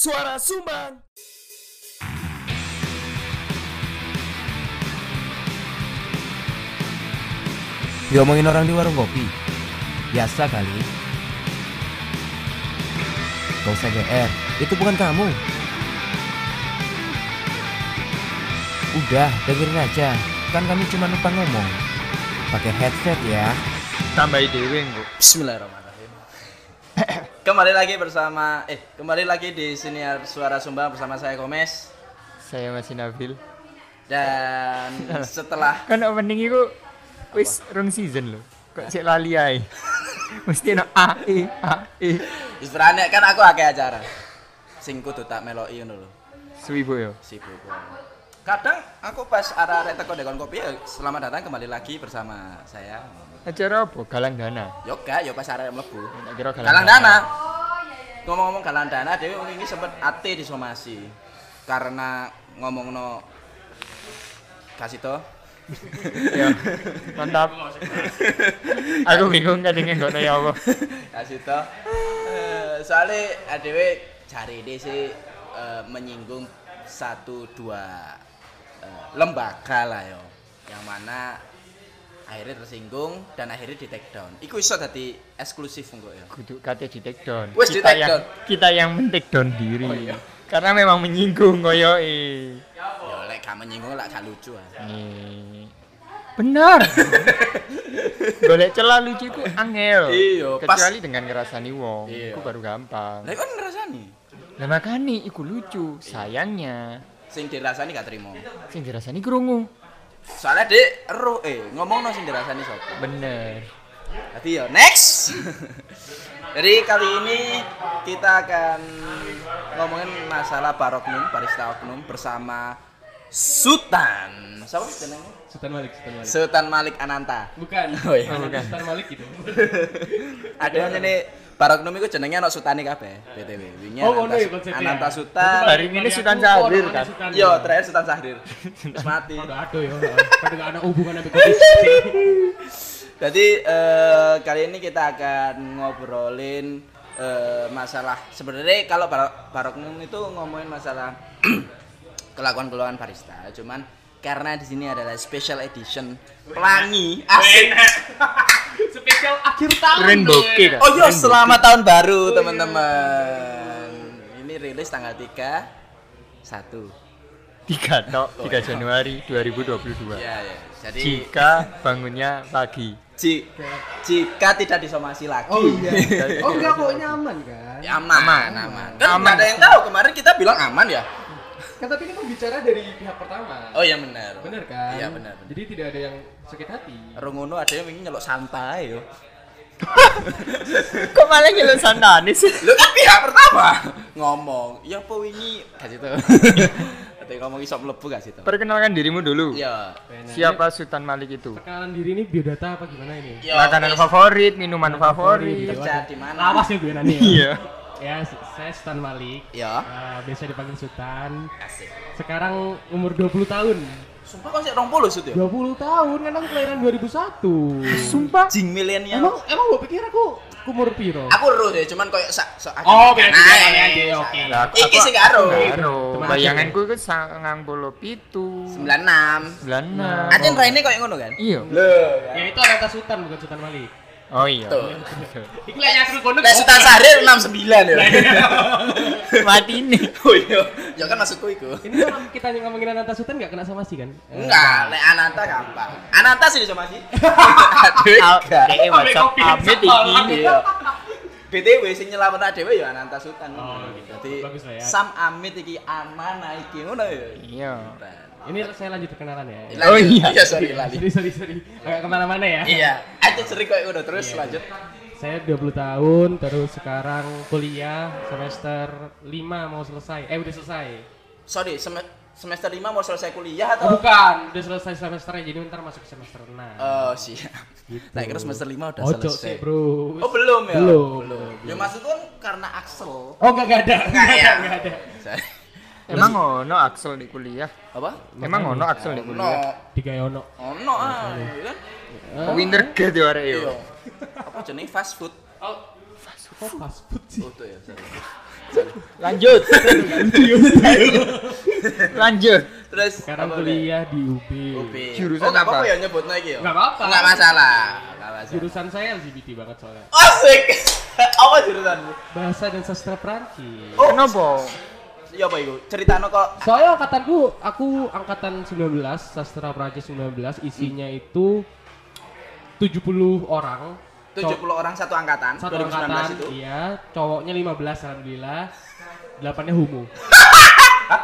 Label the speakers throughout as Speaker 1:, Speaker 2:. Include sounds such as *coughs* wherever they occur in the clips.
Speaker 1: Suara Sumbang.
Speaker 2: Diomongin orang di warung kopi. Biasa kali. Gak usah GR, itu bukan kamu. Udah, dengerin aja. Kan kami cuma numpang ngomong. Pakai headset ya.
Speaker 3: Tambah dewe.
Speaker 4: Bismillahirrahmanirrahim. Kembali lagi bersama eh kembali lagi di siniar Suara Sumbang bersama saya Komes
Speaker 3: Saya masih Nabil.
Speaker 4: dan *laughs* setelah
Speaker 3: Kan opening iku wis rong season lho. Kok sik lali ae. *laughs* Mesti no A E A E.
Speaker 4: istilahnya kan aku akeh acara sing kudu tak meloki ngono lho.
Speaker 3: Suwibo yo.
Speaker 4: Sibuk. Kadang aku pas arah-arah teko dekon kopi ya selamat datang kembali lagi bersama saya.
Speaker 3: Acara apa? Galang dana.
Speaker 4: Yo gak, yo pas arah mlebu.
Speaker 3: Tak kira galang,
Speaker 4: Galang dana. Ngomong-ngomong galang dana, Dewi ini sempet ate disomasi karena ngomongno kasih to
Speaker 3: Ya. Mantap. Aku bingung kadang nggak ya apa.
Speaker 4: kasih to Eh, soalnya adewe cari ini sih eh, menyinggung satu dua eh, lembaga lah yo yang mana akhirnya tersinggung dan akhirnya di take down iku iso dadi eksklusif engko ya
Speaker 3: Kudu kate di take down.
Speaker 4: Wes di
Speaker 3: Kita
Speaker 4: take
Speaker 3: yang
Speaker 4: down.
Speaker 3: kita yang men-take down diri.
Speaker 4: Oh, iya.
Speaker 3: Karena memang menyinggung koyo eh.
Speaker 4: ya lek gak menyinggung lek gak lucu ah.
Speaker 3: Nih. Benar. *laughs* Golek celah lucu itu angel.
Speaker 4: Iya, pas-
Speaker 3: Kecuali dengan ngerasani wong,
Speaker 4: Iya.
Speaker 3: itu baru gampang.
Speaker 4: lek kan ngerasani
Speaker 3: Lah makanya iku lucu. Sayangnya
Speaker 4: sing dirasani gak terima
Speaker 3: sing dirasani krungu.
Speaker 4: Soalnya dek eruh eh ngomong sing dirasani sapa
Speaker 3: Bener.
Speaker 4: Jadi yo next. *laughs* Jadi kali ini kita akan ngomongin masalah baroknum, barista oknum bersama Sultan. Siapa jenenge?
Speaker 5: Sultan Malik, Sultan Malik.
Speaker 4: Sultan Malik Ananta.
Speaker 5: Bukan.
Speaker 4: Oh iya.
Speaker 3: Bukan.
Speaker 5: Sultan Malik gitu. *laughs*
Speaker 4: Ada yang ini baroknum itu jenenge ana Sultane kabeh, BTW. Wingi
Speaker 5: Oh, ngono
Speaker 4: Ananta,
Speaker 5: ya konsepnya.
Speaker 4: Ananta Sultan.
Speaker 3: Hari ini Sultan Syahrir kan.
Speaker 4: Yo, terakhir Sultan Sahrir. *laughs* Terus mati.
Speaker 5: Ada ya. Pada gak ada hubungan kopi. *laughs*
Speaker 4: Jadi eh, kali ini kita akan ngobrolin eh, masalah sebenarnya kalau bar baroknum itu ngomongin masalah *clears throat* kelakuan-kelakuan barista. Cuman karena di sini adalah special edition pelangi asik. *laughs*
Speaker 5: Spesial akhir tahun.
Speaker 3: Rainbow. Cake.
Speaker 4: Oh iya, selamat tahun baru teman-teman. Ini rilis tanggal 3 1.
Speaker 3: Tiga tok, 3 Januari 2022.
Speaker 4: Ya ya. Jadi
Speaker 3: Jika bangunnya pagi.
Speaker 4: ji- jika tidak disomasi lagi.
Speaker 5: Oh iya. *laughs* Oh enggak kok nyaman kan?
Speaker 4: Ya, aman,
Speaker 3: Aman.
Speaker 4: aman. Kan
Speaker 3: Aman.
Speaker 4: ada yang tahu kemarin kita bilang aman ya.
Speaker 5: Kan tapi ini kan bicara dari pihak pertama.
Speaker 4: Oh iya benar.
Speaker 5: Bener kan?
Speaker 4: Iya benar. benar.
Speaker 5: Jadi tidak ada yang sakit hati.
Speaker 4: Rungono ada yang ingin nyelok santai yo.
Speaker 3: Kok malah ngelok sandane sih?
Speaker 4: Lu kan pihak pertama ngomong, ya apa wingi kasih tuh. *laughs* Tapi ngomong iso mlebu gak sih?
Speaker 3: Perkenalkan dirimu dulu.
Speaker 4: Ya.
Speaker 3: Siapa Sultan Malik itu?
Speaker 5: Perkenalan diri ini biodata apa gimana ini?
Speaker 4: Ya,
Speaker 3: Makanan favorit, minuman favorit.
Speaker 4: kerja di mana?
Speaker 5: Lawas ya gue nanya.
Speaker 3: Iya.
Speaker 5: Ya, saya Sultan Malik.
Speaker 4: Ya.
Speaker 5: Eh, biasa dipanggil Sultan.
Speaker 4: Asik.
Speaker 5: Sekarang umur 20 tahun.
Speaker 4: Sumpah kok sih 20 sut ya?
Speaker 5: 20 tahun kan aku kelahiran 2001.
Speaker 3: Sumpah.
Speaker 4: Jing milenial.
Speaker 5: Emang emang gua pikir aku aku umur piro?
Speaker 4: Aku ero deh, cuman koyo sak sok
Speaker 5: Oh, beda
Speaker 4: Nah,
Speaker 5: kali
Speaker 4: iya,
Speaker 5: aja,
Speaker 4: iya.
Speaker 5: oke.
Speaker 3: Lah, aku-
Speaker 4: Iki sing.
Speaker 3: Karo,
Speaker 5: Teman
Speaker 3: bayanganku itu sangang bolo pitu.
Speaker 4: 96.
Speaker 3: Belanda.
Speaker 4: Aja raine koyo ngono kan?
Speaker 3: Iya.
Speaker 5: Ya itu Ananta Sultan bukan Sultan Malik.
Speaker 3: Oh iya.
Speaker 4: Tuh.
Speaker 5: Iku lek nyakru kono.
Speaker 4: Lek Sultan Sahrir 69 ya. *laughs*
Speaker 3: Mati ini.
Speaker 4: Oh iya. Ya kan maksudku iku.
Speaker 5: Ini kalau kita ngomongin Ananta Sultan enggak kena somasi kan?
Speaker 4: Enggak, lek Ananta gampang. Ananta sih bisa masih. Aduh, enggak.
Speaker 3: Dek WhatsApp Amit iki.
Speaker 4: Iya. BTW sing nyelamet dhewe ya Ananta Sultan.
Speaker 5: Oh, gitu. Lah ya.
Speaker 4: Sam Amit iki aman iki ngono ya.
Speaker 3: Iya.
Speaker 5: Ini saya lanjut perkenalan ya.
Speaker 3: Oh, iya.
Speaker 4: Iya, sorry lali.
Speaker 5: Sorry sorry sorry. Agak ke mana-mana ya.
Speaker 4: Iya, aja sering kayak ngono terus lanjut.
Speaker 5: Saya 20 tahun terus sekarang kuliah semester 5 mau selesai. Eh udah selesai.
Speaker 4: Sorry, sem- semester 5 mau selesai kuliah
Speaker 5: Oh,
Speaker 4: atau?
Speaker 5: bukan, udah selesai semesternya jadi ntar masuk semester 6.
Speaker 4: Oh, siap. Nah, kira semester 5 udah
Speaker 5: Ojo
Speaker 4: selesai.
Speaker 5: sih, Bro.
Speaker 4: Oh, belum ya?
Speaker 5: Belum.
Speaker 4: Ya maksud kan karena Axel.
Speaker 5: Oh, enggak enggak ada.
Speaker 4: Enggak ya?
Speaker 5: Enggak *laughs* ada.
Speaker 3: Emang ono Axel di kuliah?
Speaker 4: Apa?
Speaker 3: Emang ono Axel di
Speaker 4: No,
Speaker 3: kuliah?
Speaker 5: Tiga Yono.
Speaker 4: ono ah, iya kan?
Speaker 3: Oh, winter gate ya arek yo.
Speaker 4: Iya. Apa jenenge fast food?
Speaker 5: Oh, fast food sih.
Speaker 4: Oh, ya.
Speaker 3: Lanjut. Lanjut.
Speaker 4: Terus
Speaker 5: Sekarang
Speaker 4: apa,
Speaker 5: kuliah di UB.
Speaker 4: UB.
Speaker 3: Jurusan
Speaker 4: oh,
Speaker 3: apa?
Speaker 4: apa-apa ya nyebutnya iki ya.
Speaker 5: Nggak apa-apa.
Speaker 4: Enggak masalah. Enggak masalah.
Speaker 5: Jurusan saya LGBT banget soalnya.
Speaker 4: Asik. *laughs* apa jurusanmu?
Speaker 5: Bahasa dan sastra Prancis.
Speaker 4: Oh.
Speaker 3: Kenapa?
Speaker 4: Ya apa iku? Ceritano kok
Speaker 5: Soalnya angkatanku, aku angkatan 19, sastra Prancis 19, isinya itu 70 orang.
Speaker 4: 70 orang satu angkatan
Speaker 5: Satu
Speaker 4: 2019
Speaker 5: angkatan,
Speaker 4: itu.
Speaker 5: iya. Cowoknya 15 alhamdulillah. 8-nya homo. *laughs*
Speaker 4: Hah,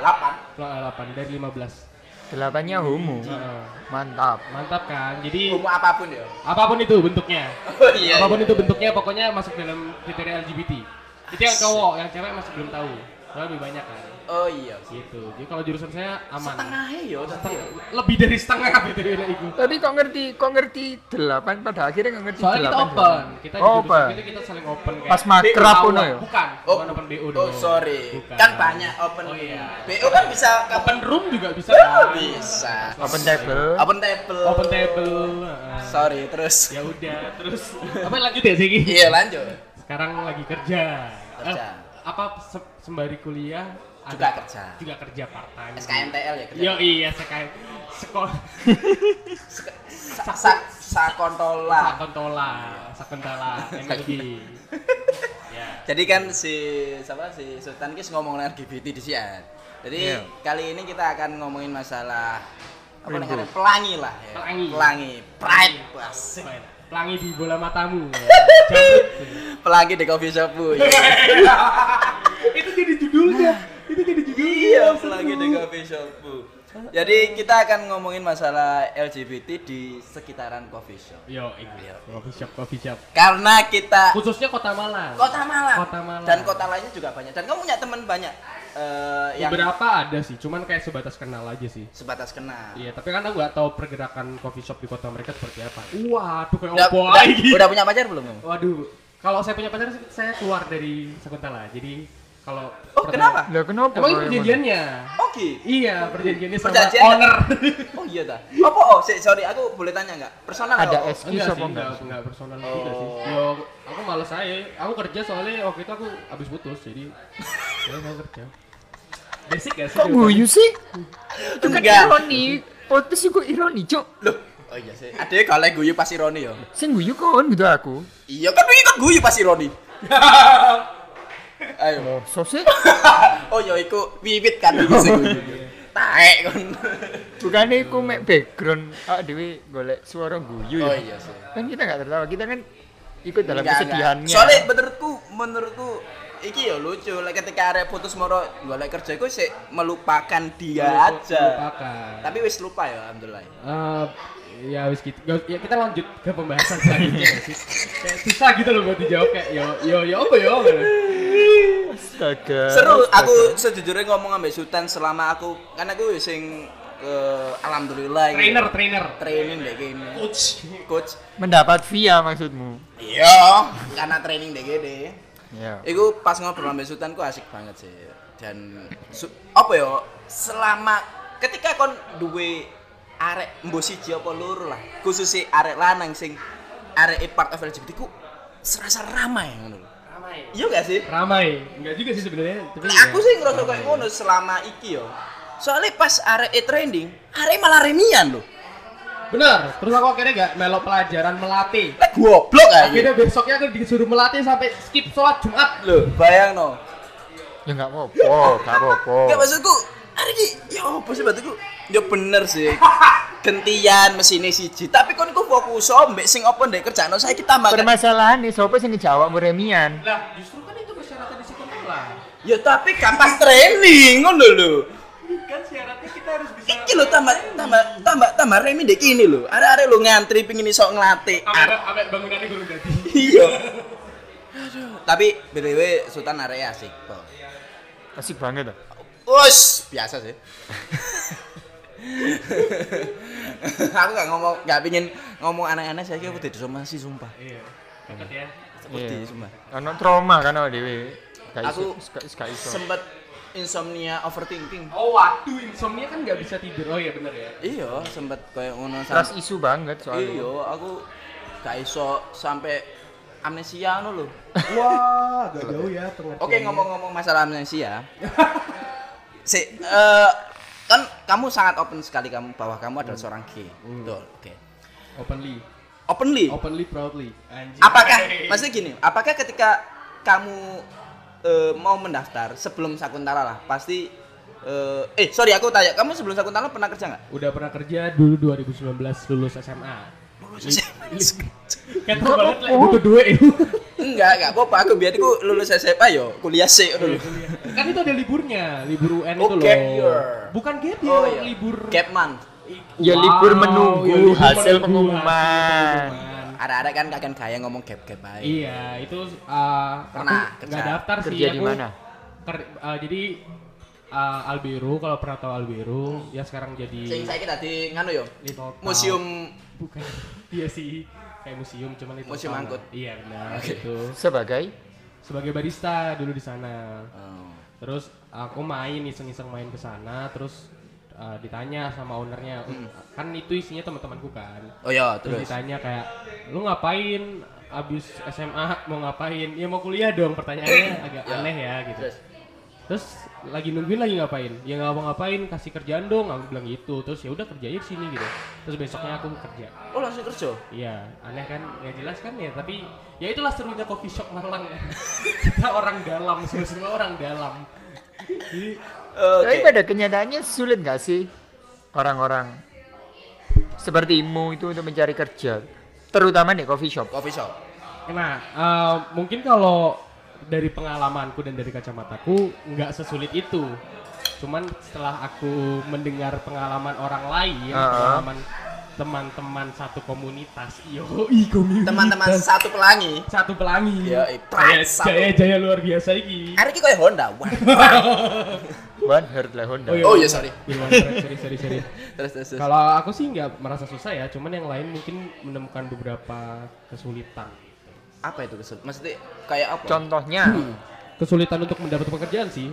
Speaker 4: 8.
Speaker 5: Lah, 8 dari 15.
Speaker 3: Delapannya homo.
Speaker 5: Heeh.
Speaker 3: Mantap.
Speaker 5: Mantap kan? Jadi
Speaker 4: Umum apa pun ya.
Speaker 5: apa pun itu bentuknya.
Speaker 4: Oh iya.
Speaker 5: apa pun
Speaker 4: iya.
Speaker 5: itu bentuknya pokoknya masuk dalam kriteria LGBT. Itu yang cowok, yang cewek masih belum tahu. Soalnya lebih banyak kan.
Speaker 4: Oh iya.
Speaker 5: Gitu. Jadi kalau jurusan saya aman.
Speaker 4: Setengahnya ya tadi. ya.
Speaker 5: Lebih dari setengah kriteria itu.
Speaker 3: Tapi kok ngerti, kok ngerti delapan pada akhirnya nggak ngerti
Speaker 5: Soalnya kita
Speaker 3: delapan.
Speaker 5: open. Kita di
Speaker 3: Oh,
Speaker 5: jurusan
Speaker 3: open.
Speaker 5: kita kita saling open kayak.
Speaker 3: Pas makrab pun ya.
Speaker 5: Bukan,
Speaker 4: Oh,
Speaker 5: bukan open
Speaker 4: Oh
Speaker 5: dong.
Speaker 4: sorry.
Speaker 5: Bukan.
Speaker 4: Kan banyak open.
Speaker 5: Oh iya.
Speaker 4: BO kan bisa
Speaker 5: Open room juga bisa.
Speaker 4: Oh,
Speaker 5: kan?
Speaker 4: bisa.
Speaker 3: Open table.
Speaker 4: Open table.
Speaker 5: Open table. heeh.
Speaker 4: Sorry, terus.
Speaker 5: Ya udah, terus *laughs* apa lanjut ya sih?
Speaker 4: Iya, lanjut.
Speaker 5: Sekarang lagi kerja.
Speaker 4: Kerja.
Speaker 5: Eh, apa sembari kuliah
Speaker 4: Juga
Speaker 5: ada-
Speaker 4: kerja.
Speaker 5: Juga kerja part time.
Speaker 4: SKMTL ya kerja.
Speaker 5: Yo iya sekai sekolah
Speaker 4: Sa sa sakontola.
Speaker 5: sakontola, sakontola, *laughs* energi. ya.
Speaker 4: Jadi kan si siapa si Sultan Kis ngomong LGBT di sini. Jadi
Speaker 3: Iya.
Speaker 4: kali ini kita akan ngomongin masalah apa namanya? Pelangi lah ya.
Speaker 5: Pelangi.
Speaker 4: Pelangi. Pride. Asik.
Speaker 5: Pelangi di bola matamu. *laughs*
Speaker 4: Pelangi di coffee shop Bu. *laughs*
Speaker 5: Itu jadi judulnya. Itu jadi judulnya.
Speaker 4: Iya, pelangi di coffee shop Bu. Jadi kita akan ngomongin masalah LGBT di sekitaran coffee shop.
Speaker 5: Yo, ini coffee shop, coffee shop.
Speaker 4: Karena kita
Speaker 5: Khususnya Kota Malang.
Speaker 4: kota Malang.
Speaker 5: Kota Malang.
Speaker 4: Dan kota lainnya juga banyak. Dan kamu punya teman banyak eh, yang
Speaker 5: Beberapa ada sih, cuman kayak sebatas kenal aja sih.
Speaker 4: sebatas kenal.
Speaker 5: Iya, tapi kan aku nggak tahu pergerakan coffee shop di kota mereka seperti apa. Waduh, kayak
Speaker 4: Udah,
Speaker 5: opo
Speaker 4: udah,
Speaker 5: lagi.
Speaker 4: udah punya pacar belum?
Speaker 5: Waduh, kalau saya punya pacar saya keluar dari Sakuntala. Jadi kalau
Speaker 4: Oh, kenapa?
Speaker 3: Lah kenapa?
Speaker 5: Emang itu perjanjiannya?
Speaker 4: Oke.
Speaker 5: Iya, perjanjiannya sama
Speaker 4: Perjanjian
Speaker 5: owner.
Speaker 4: Oh iya dah. Apa oh, si- sorry aku boleh tanya enggak? Personal
Speaker 3: Ada
Speaker 4: nggak?
Speaker 3: excuse
Speaker 5: enggak
Speaker 3: apa
Speaker 5: sih,
Speaker 3: enggak?
Speaker 5: enggak, enggak personal
Speaker 4: Oh.
Speaker 5: juga sih. Yo, aku malas aja. Aku kerja soalnya waktu itu aku habis putus, jadi *laughs* ya mau kerja. Basic gak sih?
Speaker 3: Kok guyu sih? Itu kan ironi. Potes iku ironi, Cuk.
Speaker 4: Loh, oh iya sih. Ada kalau guyu pas ironi ya.
Speaker 3: Sing guyu kon gitu aku.
Speaker 4: Iya kan wingi kan guyu pas ironi. *laughs* Ayo.
Speaker 3: Oh, so sih. *laughs*
Speaker 4: oh iya iku wiwit kan iki *laughs* sing guyu. Taek kon.
Speaker 3: Bukannya iku mek background ah dewe golek suara guyu
Speaker 4: Oh
Speaker 3: ya.
Speaker 4: iya sih.
Speaker 3: Kan kita enggak tertawa, kita kan ikut dalam kesedihannya.
Speaker 4: Soalnya menurutku menurutku iki ya lucu like ketika arek putus moro golek kerja iku sik melupakan dia aja.
Speaker 5: Lupakan.
Speaker 4: Tapi wis lupa ya alhamdulillah.
Speaker 5: Eh, ya wis gitu. Gak- Ya kita lanjut ke pembahasan selanjutnya. *laughs* Kayak susah gitu loh buat dijawab kayak yo yo yo apa yo.
Speaker 3: Astaga.
Speaker 4: Seru,
Speaker 3: astaga.
Speaker 4: aku sejujurnya ngomong ambek Sultan selama aku kan aku sing eh, alhamdulillah gitu.
Speaker 5: Trainer, trainer.
Speaker 4: training deh gini.
Speaker 5: Coach.
Speaker 4: Coach.
Speaker 3: mendapat via maksudmu.
Speaker 4: Iya, karena training deh gini.
Speaker 3: Ya.
Speaker 4: Iku pas ngobrol ambek Sultan ku asik banget sih. Dan su- apa ya? Selama ketika kon duwe arek mbok siji apa loro lah, khususnya arek lanang sing arek e part of LGBT ku serasa ramai ngono lho.
Speaker 5: Ramai.
Speaker 4: Iya gak sih?
Speaker 5: Ramai. Enggak juga sih sebenarnya. Tapi ya.
Speaker 4: aku sih ngerasa kayak ngono selama iki yo. Soalnya pas arek e trending, arek malah remian loh.
Speaker 5: Bener. Terus aku akhirnya gak melok pelajaran melatih.
Speaker 4: Goblok aja.
Speaker 5: Akhirnya besoknya aku disuruh melatih sampai skip sholat Jumat.
Speaker 4: Loh, bayang no.
Speaker 3: Ya enggak apa-apa, enggak apa-apa.
Speaker 4: Gak maksudku, hari ini, ya apa sih batuku? Ya bener sih. *laughs* Gentian mesinnya siji, tapi kon ku fokus mbek sing apa ndek kerjaan saya kita makan.
Speaker 3: Permasalahan nih, sopo sing ngejawab Remian?
Speaker 5: Lah, justru kan itu persyaratan di sekolah.
Speaker 4: Ya tapi kan pas training ngono lho.
Speaker 5: Syaratnya kita harus bisa
Speaker 4: Iki lho tambah tambah tambah tambah remi ndek kini lho. Arek-arek lho ngantri pengin iso ngelatih.
Speaker 5: Ambek bangunannya guru jadi.
Speaker 4: Iya. Aduh, tapi BTW Sultan arek asik, Bro.
Speaker 3: Asik banget ah.
Speaker 4: Us, biasa sih. aku gak ngomong, gak pingin ngomong aneh-aneh saya kira aku tidak somasi sumpah.
Speaker 5: Iya. Deket ya.
Speaker 4: Seperti
Speaker 3: Iya.
Speaker 4: sumpah.
Speaker 3: Ono trauma kan awake dhewe. Gak
Speaker 4: Aku. Sempet insomnia overthinking.
Speaker 5: Oh waduh, insomnia kan nggak bisa tidur. Oh iya bener ya.
Speaker 4: Iya, sempet kayak ngono sam-
Speaker 3: isu banget soalnya.
Speaker 4: Iya, aku gak iso sampai amnesia ngono lho. *laughs*
Speaker 5: Wah, agak jauh ya pengertiannya.
Speaker 4: Oke, ngomong-ngomong masalah amnesia. *laughs* si eh, kan kamu sangat open sekali kamu bahwa kamu adalah seorang gay. Betul. Oke.
Speaker 5: openly,
Speaker 4: Openly.
Speaker 5: openly proudly. Anjir.
Speaker 4: Apakah maksudnya gini, apakah ketika kamu eh, mau mendaftar sebelum Sakuntala lah, pasti eh, eh sorry aku tanya, kamu sebelum Sakuntala pernah kerja nggak?
Speaker 5: Udah pernah kerja dulu 2019 lulus SMA. Kayak tau banget lah butuh duit itu. *laughs*
Speaker 4: enggak, enggak apa-apa. Aku biar aku lulus SMA yo, kuliah sih dulu.
Speaker 5: kan itu ada liburnya, libur UN
Speaker 4: Oh,
Speaker 5: itu loh.
Speaker 4: gap year.
Speaker 5: Bukan gap year,
Speaker 4: Oh, iya.
Speaker 5: libur.
Speaker 4: Gap month.
Speaker 3: Ya
Speaker 5: Wow,
Speaker 3: libur
Speaker 5: ya,
Speaker 3: menunggu
Speaker 5: libur
Speaker 3: hasil
Speaker 5: menunggu
Speaker 3: pengumuman.
Speaker 5: hasil pengumuman.
Speaker 4: Ada-ada kan kakek kayak ngomong gap-gap aja.
Speaker 5: Iya, itu uh,
Speaker 4: Pernah
Speaker 5: aku
Speaker 4: kerja.
Speaker 5: nggak daftar sih.
Speaker 3: Kerja di
Speaker 5: aku
Speaker 3: mana?
Speaker 5: ker- uh, jadi uh, Alberu kalau pernah tahu Alberu ya sekarang jadi
Speaker 4: Sing saya tadi nganu yo.
Speaker 5: Little Town.
Speaker 4: Museum
Speaker 5: bukan *laughs* iya sih kayak museum cuman itu
Speaker 4: Museum angkut.
Speaker 5: iya benar gitu
Speaker 3: Sebagai
Speaker 5: sebagai barista dulu di sana
Speaker 4: Oh.
Speaker 5: terus aku main iseng-iseng main ke sana terus uh, ditanya sama ownernya. Kan itu isinya teman-temanku kan.
Speaker 4: Oh ya,
Speaker 5: terus
Speaker 4: terus.
Speaker 5: ditanya kayak lu ngapain abis SMA mau ngapain? Ya mau kuliah dong. Pertanyaannya *coughs* agak
Speaker 4: Ya.
Speaker 5: aneh ya gitu.
Speaker 4: Terus.
Speaker 5: terus lagi nungguin lagi ngapain? Ya nggak mau ngapain kasih kerjaan dong. Aku bilang gitu. Terus ya udah kerja aja di sini gitu. Terus besoknya aku kerja.
Speaker 4: Oh, langsung kerja.
Speaker 5: iya aneh kan? Ya jelas kan ya tapi ya itulah serunya coffee shop Malang *laughs* kita orang dalam semua orang dalam. Jadi
Speaker 3: Tapi
Speaker 4: Oke.
Speaker 3: pada kenyataannya sulit nggak sih orang-orang sepertimu itu untuk mencari kerja, terutama di coffee shop.
Speaker 4: Coffee shop.
Speaker 5: Nah, eh, mungkin kalau dari pengalamanku dan dari kacamataku nggak sesulit itu. Cuman setelah aku mendengar pengalaman orang lain,
Speaker 3: Ah.
Speaker 5: pengalaman teman-teman satu komunitas, yo, komunitas,
Speaker 4: Teman-teman satu pelangi.
Speaker 5: satu pelangi,
Speaker 4: Ya, eh, pride satu.
Speaker 5: jaya jaya luar biasa iki.
Speaker 4: Hari ini kayak Honda. Wah. *laughs*
Speaker 3: One heard lah Honda.
Speaker 4: Oh iya, sorry.
Speaker 5: Iya, sorry, sorry, sorry. *laughs*
Speaker 4: Terus terus. terus.
Speaker 5: Kalau aku sih nggak merasa susah ya, cuman yang lain mungkin menemukan beberapa kesulitan.
Speaker 4: Apa itu kesulitan? Maksudnya kayak apa?
Speaker 3: Contohnya,
Speaker 5: kesulitan untuk mendapat pekerjaan sih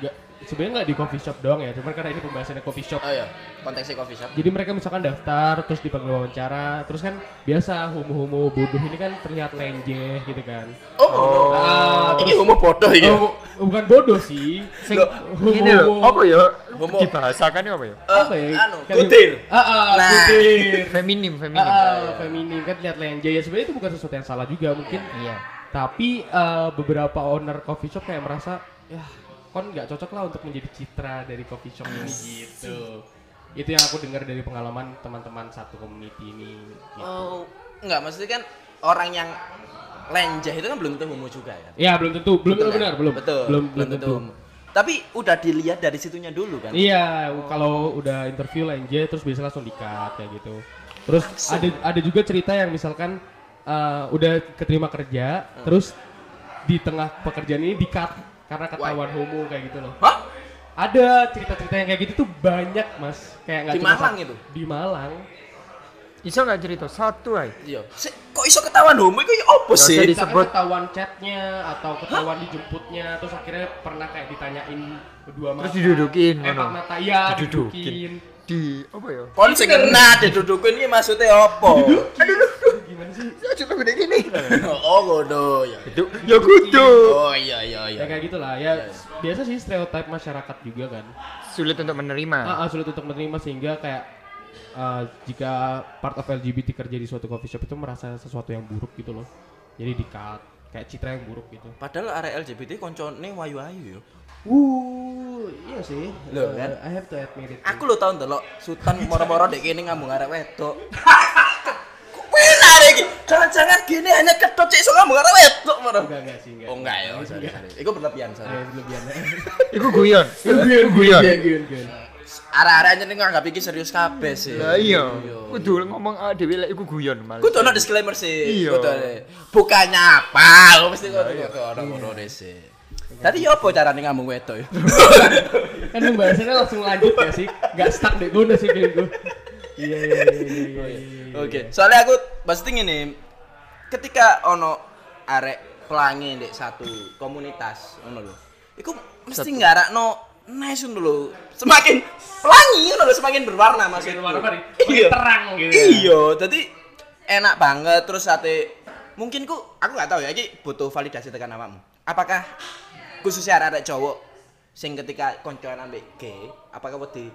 Speaker 5: nggak sebenarnya nggak di coffee shop doang ya cuman karena ini pembahasannya coffee shop
Speaker 4: Oh iya, konteksnya coffee shop.
Speaker 5: jadi mereka misalkan daftar terus dipanggil wawancara terus kan biasa homo-homo bodoh ini kan terlihat lenjeh gitu kan
Speaker 4: Oh,
Speaker 5: Ah,
Speaker 4: ini homo bodoh ini.
Speaker 5: oh, bukan bodoh sih
Speaker 3: sing
Speaker 4: Loh,
Speaker 3: ini loh, apa ya?
Speaker 4: Homo.
Speaker 3: Dibahasakan apa ya?
Speaker 5: apa ya
Speaker 4: Anu,
Speaker 5: Kayak-
Speaker 4: kutir.
Speaker 5: ah, ah,
Speaker 4: Nah.
Speaker 5: kutir
Speaker 3: Feminim, feminim.
Speaker 5: ah, ah, feminim kan terlihat lenjeh ya sebenarnya itu bukan sesuatu yang salah juga mungkin
Speaker 3: Iya.
Speaker 5: tapi eh, beberapa owner coffee shop kayak merasa ya kon nggak cocok lah untuk menjadi citra dari coffee shop ini gitu itu yang aku dengar dari pengalaman teman-teman satu community ini gitu.
Speaker 4: Oh, enggak maksudnya kan orang yang lenjah itu kan belum tentu homo juga ya.
Speaker 5: ya belum tentu belum
Speaker 4: Betul
Speaker 5: benar belum
Speaker 4: Betul.
Speaker 5: belum belum tentu
Speaker 4: homo. Tapi udah dilihat dari situnya dulu kan.
Speaker 5: iya kalau udah interview lenje terus biasa langsung di-cut kayak gitu terus ada ada juga cerita yang misalkan eh, udah keterima kerja
Speaker 4: Hmm.
Speaker 5: terus di tengah pekerjaan ini di-cut karena ketahuan homo kayak gitu loh
Speaker 4: Hah?
Speaker 5: Ada cerita-cerita yang kayak gitu tuh banyak mas. Kayak nggak
Speaker 4: Di
Speaker 5: cuma
Speaker 4: Malang itu?
Speaker 5: Di Malang.
Speaker 3: Iso nggak cerita satu ay?
Speaker 4: Iya. Si, kok iso ketahuan homo itu ya opo sih?
Speaker 5: Misalkan
Speaker 3: disebut.
Speaker 5: ketahuan chatnya atau ketahuan dijemputnya, terus akhirnya pernah kayak ditanyain berdua mata.
Speaker 3: Terus didudukin,
Speaker 5: Eh, mata ya,
Speaker 3: Didudukin.
Speaker 5: didudukin.
Speaker 3: Di apa ya?
Speaker 4: Kon sing kena didudukin iki maksudnya opo? *laughs*
Speaker 5: Gimana sih?
Speaker 3: Saya cuma gede gini.
Speaker 4: oh, ngono ya.
Speaker 3: Itu ya kudu.
Speaker 4: Oh iya iya iya.
Speaker 5: Ya kayak gitulah. Ya biasa sih stereotip masyarakat juga kan.
Speaker 3: Sulit untuk menerima.
Speaker 5: Ah, ah, sulit untuk menerima sehingga kayak eh, jika part of LGBT kerja di suatu coffee shop itu merasa sesuatu yang buruk gitu loh. Jadi di-cut kayak citra yang buruk gitu.
Speaker 4: Padahal area LGBT koncone wayu-ayu yo.
Speaker 5: Wuh, iya sih.
Speaker 4: Loh,
Speaker 5: Eh,
Speaker 4: kan?
Speaker 5: I have to admit it.
Speaker 4: Aku lo tau ndelok Sultan moro-moro dek kene ngambung arek wedok. *laughs* Kuwi arek iki. Jangan-jangan gini hanya ketut cek iso ngambung arek wedok moro.
Speaker 5: Enggak, enggak sih, enggak.
Speaker 4: Oh enggak ya, sorry sorry. Iku berlebihan
Speaker 5: Eh,
Speaker 4: sorry.
Speaker 5: berlebihan. *laughs*
Speaker 3: Iku guyon. Iku guyon.
Speaker 5: Gun, gun.
Speaker 4: Arek-arek anjene nganggap iki serius kabeh sih.
Speaker 3: Lah iya. Kudu ngomong ah dhewe lek iku guyon malah.
Speaker 4: Kudu ono disclaimer sih.
Speaker 3: Iya.
Speaker 4: Kudu. Bukannya apa, mesti kudu kudu ono ngono sih. Tadi ya apa carane ngambung wedok ya? *laughs*
Speaker 5: Kan pembahasannya langsung lanjut ya sih. Enggak stuck deh gue udah sih gue. Iya, iya, iya, iya, iya.
Speaker 4: Oke, soalnya aku pasti ngene. Ketika ono arek pelangi di satu komunitas, ngono lho. Iku mesti ngarakno nice lho. Semakin pelangi ngono lho, semakin berwarna maksudku.
Speaker 5: Berwarna.
Speaker 4: Iya.
Speaker 5: Terang gitu ya.
Speaker 4: Iya, jadi enak banget terus sate mungkin ku aku nggak tahu ya iki butuh validasi tekan awakmu. Apakah khususnya arek cowok sing ketika koncoan ambek gay, apakah wedi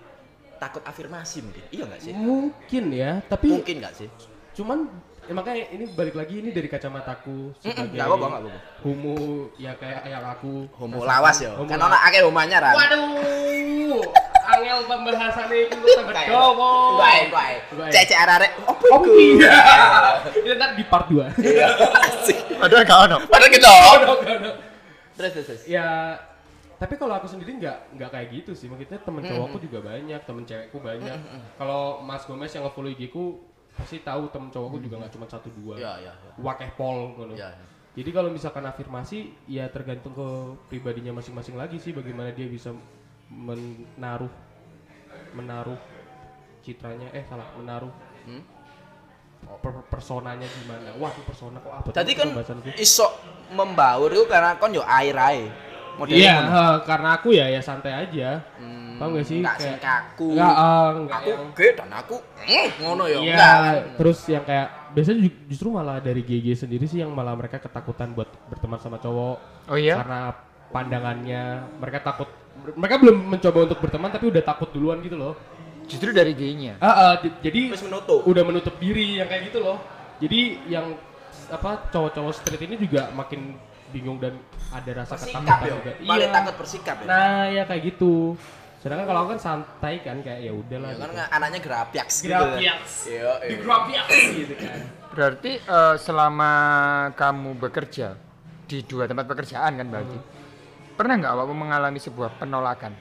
Speaker 4: takut afirmasi mungkin? Iya nggak sih?
Speaker 5: Mungkin ya, tapi
Speaker 4: Mungkin nggak sih?
Speaker 5: cuman ya makanya ini balik lagi ini dari kacamataku sebagai
Speaker 4: nggak apa-apa, apa-apa.
Speaker 5: homo ya kayak yang aku
Speaker 4: Homo lawas ya.
Speaker 5: Homo
Speaker 4: Kan ana akeh homanya ra.
Speaker 5: Waduh, angel pembahasannya itu tambah dowo.
Speaker 4: Enggak, enggak.
Speaker 5: Enggak.
Speaker 4: Cek cek arek. Opo
Speaker 5: Oh
Speaker 4: iku?
Speaker 5: iya. Di part 2. *laughs*
Speaker 4: Asik.
Speaker 3: Padahal gak ono.
Speaker 4: Padahal gitu. Terus terus. terus.
Speaker 5: ya tapi kalau aku sendiri nggak nggak kayak gitu sih maksudnya temen cowokku juga banyak temen cewekku banyak kalau Mas Gomez yang nge-follow IG ku pasti tahu temen cowokku juga nggak cuma satu dua
Speaker 4: Iya, iya, iya.
Speaker 5: wakeh pol ngono
Speaker 4: Iya, iya.
Speaker 5: jadi kalau misalkan afirmasi ya tergantung ke pribadinya masing-masing lagi sih bagaimana dia bisa menaruh menaruh citranya eh salah menaruh
Speaker 4: Hmm?
Speaker 5: Per- personanya gimana wah itu persona kok apa
Speaker 4: Tadi
Speaker 5: tuh
Speaker 4: kan
Speaker 5: pembahasanku?
Speaker 4: iso membaur itu karena kon yo air ae. Modelnya
Speaker 5: Iya, eh, karena aku ya ya santai aja.
Speaker 4: Hmm,
Speaker 5: Paham gak sih?
Speaker 4: Enggak sing kaku.
Speaker 5: Enggak, eh, enggak
Speaker 4: Aku
Speaker 5: yang
Speaker 4: ge dan aku mm, ngono yo.
Speaker 5: Iya,
Speaker 4: Enggak.
Speaker 5: terus yang kayak biasanya ju- justru malah dari GG sendiri sih yang malah mereka ketakutan buat berteman sama cowok.
Speaker 3: Oh iya?
Speaker 5: Karena pandangannya mereka takut mereka belum mencoba untuk berteman tapi udah takut duluan gitu loh.
Speaker 3: Justru dari gaynya.
Speaker 5: Ah, ah, di- jadi
Speaker 4: Terus menutup.
Speaker 5: udah menutup diri yang kayak gitu loh. Jadi yang apa cowok-cowok street ini juga makin bingung dan ada rasa
Speaker 4: Bersikap
Speaker 5: ketakutan
Speaker 4: yo.
Speaker 5: juga.
Speaker 4: Paling takut bersikap ya.
Speaker 5: Nah, ya kayak gitu. Sedangkan kalau aku kan santai kan kayak ya udahlah.
Speaker 4: Ya kan
Speaker 5: gitu.
Speaker 4: anaknya gerapiaks gitu.
Speaker 5: Gerapiaks.
Speaker 4: Iya, iya.
Speaker 5: Gerapiaks gitu kan.
Speaker 3: Berarti eh, selama kamu bekerja di dua tempat pekerjaan kan berarti. Pernah nggak awakmu mengalami sebuah penolakan?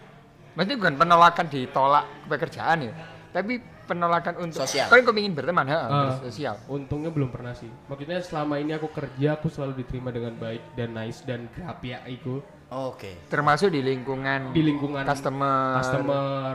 Speaker 3: Maksudnya bukan penolakan ditolak pekerjaan ya, tapi penolakan untuk
Speaker 4: Sosial.
Speaker 3: Kan kau ingin berteman, ha,
Speaker 5: Ah.
Speaker 3: sosial.
Speaker 5: Untungnya belum pernah sih. Maksudnya selama ini aku kerja aku selalu diterima dengan baik dan nice dan grapia itu
Speaker 4: Oke.
Speaker 3: Termasuk di lingkungan
Speaker 5: di lingkungan
Speaker 3: customer.
Speaker 5: customer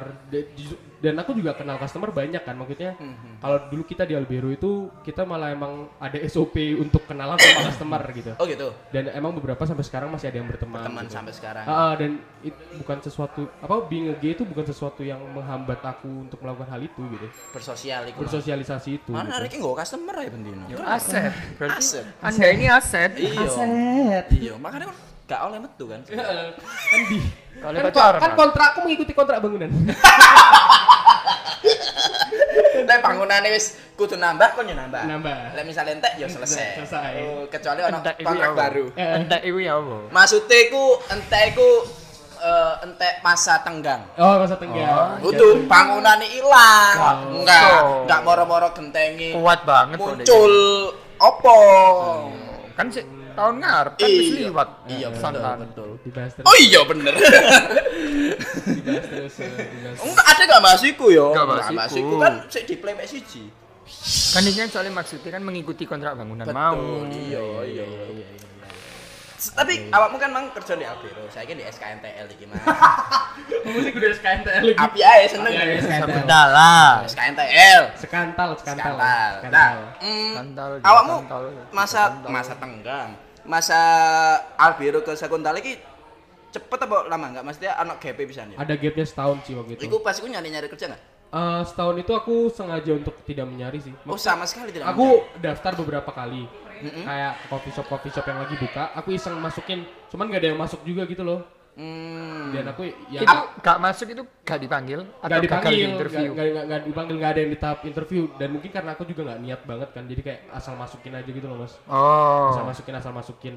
Speaker 5: dan aku juga kenal customer banyak kan maksudnya
Speaker 4: Hmm,
Speaker 5: kalau dulu kita di Albero itu kita malah emang ada SOP untuk kenalan sama *coughs* customer gitu
Speaker 4: Oh gitu.
Speaker 5: dan emang beberapa sampai sekarang masih ada yang berteman
Speaker 4: Teman
Speaker 5: gitu.
Speaker 4: sampai sekarang.
Speaker 5: Ah, ah, dan itu bukan sesuatu apa being a gay itu bukan sesuatu yang menghambat aku untuk melakukan hal itu gitu
Speaker 4: Bersosial iku.
Speaker 5: bersosialisasi itu
Speaker 4: Mana
Speaker 5: gitu.
Speaker 4: Nggak customer ya bendino.
Speaker 3: Yo, aset. Berarti
Speaker 4: Aset.
Speaker 3: Anda ini aset.
Speaker 4: Iya. Aset. Iya, makanya kan gak oleh metu kan.
Speaker 5: kan di
Speaker 3: Kalau
Speaker 5: kan,
Speaker 3: pacaran,
Speaker 5: kan
Speaker 3: Mas.
Speaker 5: kontrakku mengikuti kontrak bangunan *laughs*
Speaker 4: Lek bangunane wis kudu nambah kon yo nambah.
Speaker 5: Nambah.
Speaker 4: Lek misale entek yo selesai.
Speaker 5: Selesai.
Speaker 4: Oh, kecuali ono kontrak
Speaker 3: ya
Speaker 4: baru.
Speaker 5: Eh.
Speaker 3: Entek iku ya apa?
Speaker 4: Maksudnya iku entek iku eh, entek masa tenggang.
Speaker 5: oh masa tenggang
Speaker 4: Utuh bangunane ilang.
Speaker 3: Oh.
Speaker 4: Enggak,
Speaker 3: Oh.
Speaker 4: enggak moro-moro gentengi.
Speaker 3: Kuat banget kok,
Speaker 4: Muncul opo?
Speaker 3: Kan sih tahun ngarep kan
Speaker 4: Iya.
Speaker 3: wis liwat.
Speaker 4: Iya, betul,
Speaker 3: santan.
Speaker 4: betul.
Speaker 5: dibahas terus
Speaker 4: Oh iya bener.
Speaker 5: dibahas terus eh, dibahas.
Speaker 4: Enggak ada gak bahas iku yo.
Speaker 3: Nggak bahas iku.
Speaker 4: iku kan sik di play siji.
Speaker 3: Kan ini kan soalnya maksudnya kan mengikuti kontrak bangunan mau.
Speaker 4: Betul, iya, iya, iya, iya. Tapi awakmu kan mang kerja di Albero, saya di SKNTL iki mah.
Speaker 5: musik udah SKNTL lagi
Speaker 4: Api ae seneng.
Speaker 5: Api ae, SKNTL.
Speaker 3: Sabendala.
Speaker 4: SKNTL.
Speaker 5: sekantal sekantal
Speaker 4: Kantal.
Speaker 5: Sekantal.
Speaker 4: Nah, mm, awakmu masa masa tenggang, masa Albero ke Sekuntal iki cepet apa lama enggak? Maksudnya anak GP bisa nih.
Speaker 5: ada gapnya setahun sih waktu itu
Speaker 4: Iku pas iku nyari-nyari kerja enggak?
Speaker 5: Eh, setahun itu aku sengaja untuk tidak menyari sih
Speaker 4: Oh, sama sekali tidak.
Speaker 5: aku daftar beberapa kali kayak coffee shop coffee shop yang lagi buka aku iseng masukin cuman gak ada yang masuk juga gitu loh
Speaker 4: Hmm.
Speaker 5: dan aku ya
Speaker 3: Itu gak masuk itu gak dipanggil atau gagal
Speaker 5: dipanggil
Speaker 3: di interview.
Speaker 5: nggak nggak- nggak dipanggil nggak ada yang di tahap interview dan mungkin karena aku juga nggak niat banget kan jadi kayak asal masukin aja gitu loh mas
Speaker 3: Oh.
Speaker 5: asal masukin asal masukin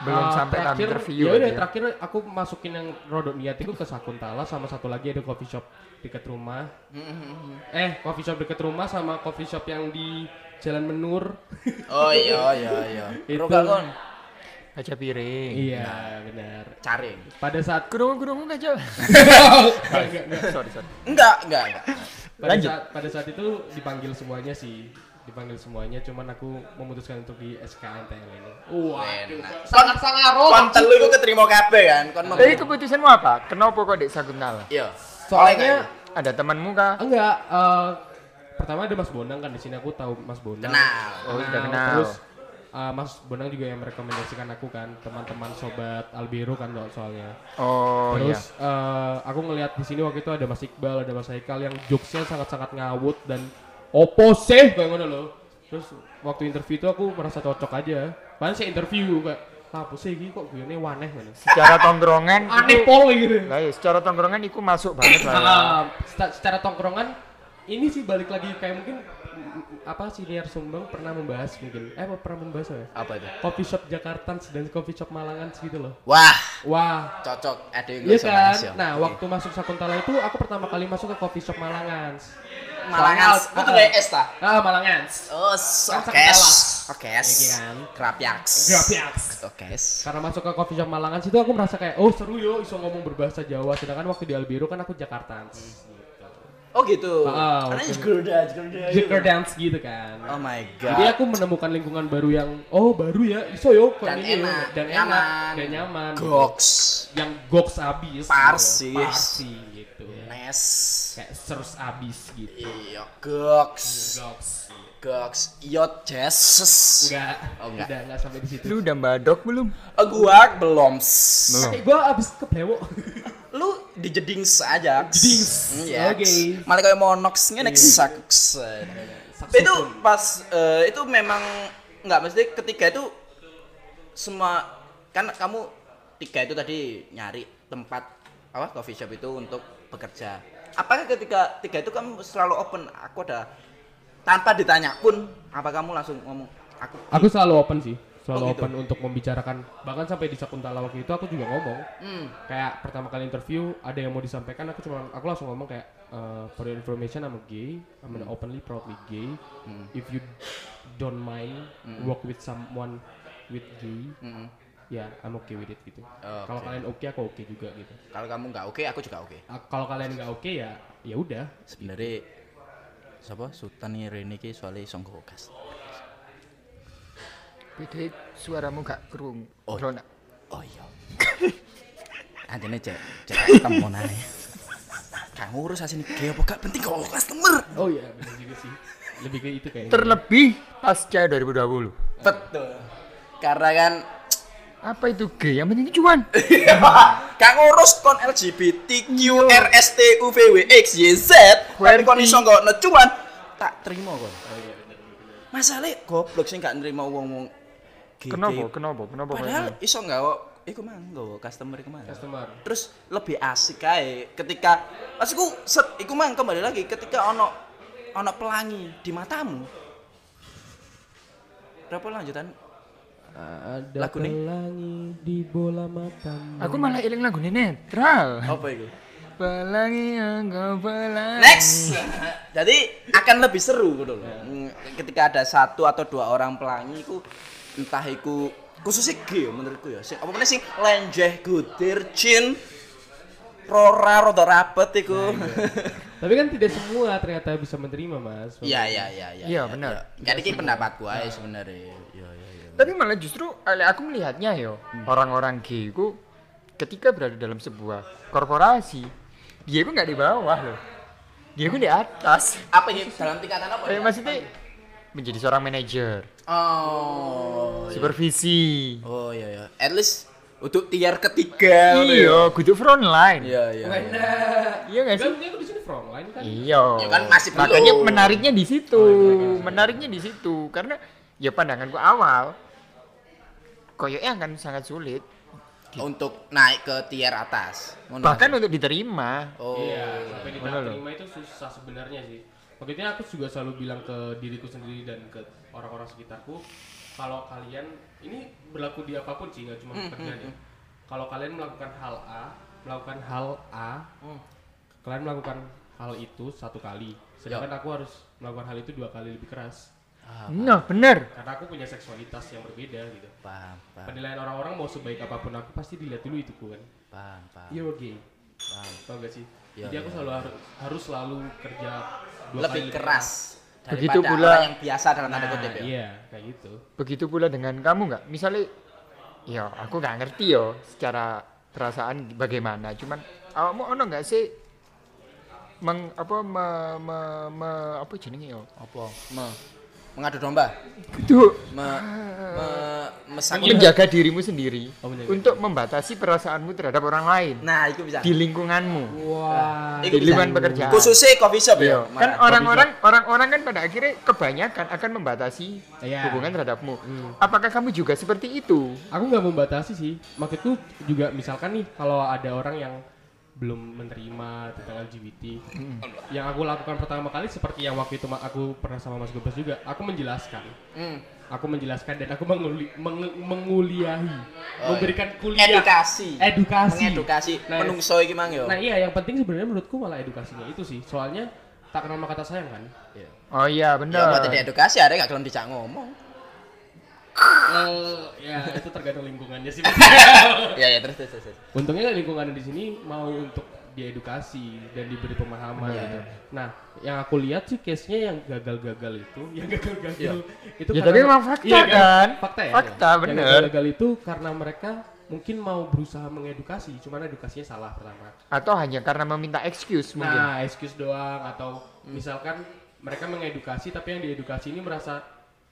Speaker 3: Belum
Speaker 5: Ah,
Speaker 3: sampai
Speaker 5: terakhir-
Speaker 3: interview
Speaker 5: ya udah
Speaker 3: aja.
Speaker 5: terakhir aku masukin yang rodok niat itu ke Sakuntala sama satu lagi ada coffee shop dekat rumah eh coffee shop dekat rumah sama coffee shop yang di Jalan Menur
Speaker 4: Oh iya iya iya. *laughs*
Speaker 5: Itu.
Speaker 4: Roga kon
Speaker 3: Kaca piring.
Speaker 5: iya benar
Speaker 4: caring.
Speaker 5: pada saat
Speaker 3: Kurung-kurung *laughs* kaca. Sorry, sorry.
Speaker 4: Enggak, enggak, enggak.
Speaker 5: pada
Speaker 3: Lanjut.
Speaker 5: saat pada saat itu dipanggil semuanya sih dipanggil semuanya cuman aku memutuskan untuk di SKNTL ini waduh
Speaker 4: Enak.
Speaker 5: sangat sangat
Speaker 4: Kon telu iku keterima kabeh kan. Kon mau.
Speaker 3: Tapi keputusanmu apa? Kenapa kok dek Saguntala?
Speaker 4: Iya.
Speaker 5: Soalnya
Speaker 3: Ada temanmu kah?
Speaker 5: enggak eh, pertama ada Mas Bonang kan di sini aku tahu Mas Bonang
Speaker 4: Kenal.
Speaker 3: Oh, udah kenal.
Speaker 5: terus eh, Mas Bonang juga yang merekomendasikan aku kan teman-teman sobat Albero kan so- soalnya
Speaker 3: Oh iya.
Speaker 5: terus eh, aku ngelihat di sini waktu itu ada Mas Iqbal ada Mas Haikal yang jokesnya sangat-sangat ngawut dan opo sih kayak ngono loh terus waktu interview itu aku merasa cocok aja padahal saya interview kayak "Lah, apa sih kok ini waneh mana
Speaker 3: secara tongkrongan
Speaker 5: aneh pol gitu
Speaker 3: lah ya secara tongkrongan iku masuk banget lah
Speaker 5: seca- secara tongkrongan ini sih balik lagi kayak mungkin apa senior Sumbang pernah membahas mungkin eh pernah membahas ya
Speaker 4: Apa itu?
Speaker 5: coffee shop Jakarta dan coffee shop Malangan gitu loh
Speaker 4: Wah,
Speaker 5: wah
Speaker 4: cocok. Ada yang
Speaker 5: Iya kan?
Speaker 4: sama
Speaker 5: Nah, waktu masuk Sakuntala itu aku pertama kali masuk ke coffee shop Malangan.
Speaker 4: Malangan. Itu dari S ta?
Speaker 5: Ah, Malangan.
Speaker 4: Oh,
Speaker 5: Kan
Speaker 4: oke. Oke.
Speaker 5: Iya kan?
Speaker 4: Krapiaks.
Speaker 5: Grapiaks.
Speaker 4: Oke.
Speaker 5: Karena masuk ke coffee shop Malangan situ aku merasa kayak oh seru yo iso ngomong berbahasa Jawa sedangkan waktu di Albiru kan aku Jakarta.
Speaker 4: Oh gitu.
Speaker 5: Ah,
Speaker 4: Karena. Jakarta, Jakarta.
Speaker 5: Jakarta dance gitu kan.
Speaker 4: Oh my
Speaker 5: Jadi
Speaker 4: god.
Speaker 5: aku menemukan lingkungan baru yang oh baru ya iso yo
Speaker 4: Dan
Speaker 5: ini yo.
Speaker 4: enak,
Speaker 5: dan
Speaker 4: nyaman.
Speaker 5: enak dan nyaman. gitu.
Speaker 4: Goks.
Speaker 5: Yang goks abis. gitu.
Speaker 4: Parsis.
Speaker 5: Parsi gitu.
Speaker 4: Nes.
Speaker 5: Kayak serus abis gitu.
Speaker 4: Iya, goks.
Speaker 5: Goks.
Speaker 4: Goks. Yot Jesus.
Speaker 5: Enggak.
Speaker 4: Oh, enggak.
Speaker 5: Udah enggak sampai di situ.
Speaker 3: lu udah badok belum
Speaker 4: Oh, gua belum.
Speaker 3: Belum.
Speaker 5: Eh, gua abis keblewok.
Speaker 4: Lu dijeding saja.
Speaker 5: Jedings.
Speaker 4: Iya.
Speaker 5: Oke.
Speaker 4: Malah kayak monox ngene saks. Itu pas eh, itu memang nggak mesti ketiga itu semua kan kamu tiga itu tadi nyari tempat apa coffee shop itu untuk bekerja. Apakah ketika tiga itu kamu selalu open? Aku ada tanpa ditanya pun apa kamu langsung ngomong aku
Speaker 5: Aku selalu open sih. Selalu
Speaker 4: Oh, gitu.
Speaker 5: open untuk membicarakan. Bahkan sampai di Sakuntala waktu itu aku juga ngomong.
Speaker 4: hmm,
Speaker 5: Kayak pertama kali interview ada yang mau disampaikan aku cuma aku langsung ngomong kayak eh, for your information I'm a gay. I'm an openly proudly gay.
Speaker 4: Hmm.
Speaker 5: If you don't mind work with someone with gay,
Speaker 4: hmm.
Speaker 5: ya I'm okay with it gitu.
Speaker 4: Oke.
Speaker 5: Kalau kalian oke aku oke juga gitu.
Speaker 4: kalau kamu nggak oke aku juga oke.
Speaker 5: Ah, Kalau kalian nggak oke ya ya udah.
Speaker 4: Sebenarnya siapa Sultan Rene ki soalnya songko gas.
Speaker 3: Beda suaramu gak kerung
Speaker 4: Oh.
Speaker 3: Rona.
Speaker 4: Oh iya. *laughs* Anjene cek cek ketemu ae. Kang ngurus asini ge apa gak penting kok customer.
Speaker 5: Oh iya benar juga sih. Lebih ke itu kayaknya.
Speaker 3: terlebih pasca 2020
Speaker 4: Betul. Karena kan
Speaker 3: apa itu gay yang penting cuan *laughs*
Speaker 4: Kang ngurus kon LGBTQ RSTU VWX YZ tapi kon iso kok necuan tak terima kon. Masalahnya goblok sih gak nerima wong-wong gay.
Speaker 3: Kenapa? Kenapa? Kenapa
Speaker 4: Padahal iso nggak kok iku mang nggawa customer iku mang.
Speaker 5: customer.
Speaker 4: terus lebih asik aja ketika maksudku set iku mang kembali lagi ketika ono ono pelangi di matamu. Berapa lanjutan?
Speaker 5: Ada
Speaker 4: Lagu nih?
Speaker 5: pelangi di bola matamu.
Speaker 3: aku malah iling lagu ini netral.
Speaker 4: Apa itu
Speaker 3: pelangi engkau pelangi.
Speaker 4: Next! Jadi akan lebih seru gitu loh ketika ada satu atau dua orang pelangi ku entah iku khususnya G ya menurutku ya. Sing apa meneh sing lenjeh gudir cin rora rada rapet iku. *laughs*
Speaker 5: Tapi kan tidak semua ternyata bisa menerima, Mas.
Speaker 4: iya iya iya iya
Speaker 3: Iya, benar.
Speaker 4: kan ini pendapatku aja sebenarnya. Iya iya iya
Speaker 3: tapi malah justru ale- aku melihatnya yo orang-orang gay ku ketika berada dalam sebuah korporasi dia ku nggak di bawah loh. Dia ku di atas.
Speaker 4: Apa ini dalam tingkatan apa
Speaker 3: eh,
Speaker 4: ya?
Speaker 3: maksudnya menjadi seorang manajer
Speaker 4: Oh. iya.
Speaker 3: supervisi
Speaker 4: Oh iya ya. At least untuk tier ketiga. ya.
Speaker 3: iya kudu front line
Speaker 4: Iya iya. iya.
Speaker 3: iya nggak sih
Speaker 5: Kan di sini frontline kan.
Speaker 3: Iya.
Speaker 4: Ya kan masih belum.
Speaker 3: Makanya menariknya di situ. menariknya di situ karena ya pandanganku awal koyoknya akan sangat sulit
Speaker 4: Untuk naik ke tier atas. Ngono.
Speaker 3: bahkan untuk diterima.
Speaker 4: Oh.
Speaker 5: Iya, sampai di
Speaker 3: Mana
Speaker 5: tahap
Speaker 3: lo?
Speaker 5: terima itu susah sebenarnya sih. Makanya aku juga selalu bilang ke diriku sendiri dan ke orang-orang sekitarku, kalau kalian ini berlaku di apa pun sih, nggak cuma pekerjaan ya. Kalau kalian melakukan hal A, melakukan hal A, kalian melakukan hal itu satu kali, sedangkan aku harus melakukan hal itu dua kali lebih keras.
Speaker 4: Ah,
Speaker 3: Nah, bener.
Speaker 5: Karena aku punya seksualitas yang berbeda gitu.
Speaker 4: paham, paham,
Speaker 5: Penilaian orang-orang mau sebaik apa pun aku pasti dilihat dulu itu kan.
Speaker 4: paham, paham.
Speaker 5: You're gay.
Speaker 4: paham.
Speaker 5: Tau gak sih?
Speaker 4: Iya,
Speaker 5: Jadi aku
Speaker 4: iya,
Speaker 5: selalu harus harus selalu kerja dua
Speaker 4: Lebih
Speaker 5: kali
Speaker 4: keras.
Speaker 3: Begitu
Speaker 4: daripada
Speaker 3: pula-
Speaker 4: orang yang biasa dalam tanda
Speaker 5: Nah,
Speaker 4: kutip ya.
Speaker 5: iya, kayak gitu.
Speaker 3: Begitu pula dengan kamu nggak? Misalnya, ya aku nggak ngerti yo secara perasaan bagaimana. Cuman awakmu ono nggak sih meng apa me, me, me- apa jenenge yo?
Speaker 4: Apa? Me. Mengadu domba,
Speaker 3: Itu
Speaker 4: me, me, mesak-
Speaker 3: menjaga dirimu sendiri
Speaker 5: Oh,
Speaker 3: untuk membatasi perasaanmu terhadap orang lain
Speaker 4: Nah, itu bisa.
Speaker 3: di lingkunganmu.
Speaker 5: Wah.
Speaker 4: Iku
Speaker 3: di lingkungan pekerjaan.
Speaker 4: Khususnya coffee shop
Speaker 3: Iya,
Speaker 4: ya.
Speaker 3: kan orang-orang orang-orang kan pada akhirnya kebanyakan akan membatasi
Speaker 5: Iya.
Speaker 3: hubungan terhadapmu. Apakah kamu juga seperti itu?
Speaker 5: Aku nggak membatasi sih. Maksudku juga misalkan nih kalau ada orang yang belum menerima tentang LGBT, yang aku lakukan pertama kali seperti yang waktu itu aku pernah sama Mas Gobas juga, aku menjelaskan.
Speaker 4: Hmm.
Speaker 5: Aku menjelaskan dan aku menguli, meng- menguliahi,
Speaker 4: Oh,
Speaker 5: memberikan kuliah
Speaker 4: Edukasi.
Speaker 5: edukasi.
Speaker 4: Mengedukasi
Speaker 5: Nah,
Speaker 4: menungso iki mang yo.
Speaker 5: Nah iya yang penting sebenarnya menurutku malah edukasinya itu sih. Soalnya tak kenal maka kata sayang kan.
Speaker 3: Oh iya
Speaker 4: Ya
Speaker 3: benar.
Speaker 4: buat tidak edukasi ada gak gelem dijak ngomong.
Speaker 5: Eh, ya itu tergantung lingkungannya sih. *laughs*
Speaker 4: Ya ya terus terus terus.
Speaker 5: Untungnya lingkungan di sini mau untuk diedukasi dan diberi pemahaman
Speaker 3: Iya.
Speaker 5: gitu. Nah, yang aku lihat sih case-nya yang gagal-gagal itu, yang gagal-gagal itu
Speaker 3: Ya, tapi memang fakta
Speaker 5: Iya
Speaker 3: kan?
Speaker 5: Fakta ya.
Speaker 3: Fakta,
Speaker 5: Yang
Speaker 3: bener.
Speaker 5: gagal-gagal itu karena mereka mungkin mau berusaha mengedukasi, cuman edukasinya salah pertama.
Speaker 3: Atau hanya karena meminta excuse mungkin.
Speaker 5: Nah, excuse doang atau misalkan mereka mengedukasi tapi yang diedukasi ini merasa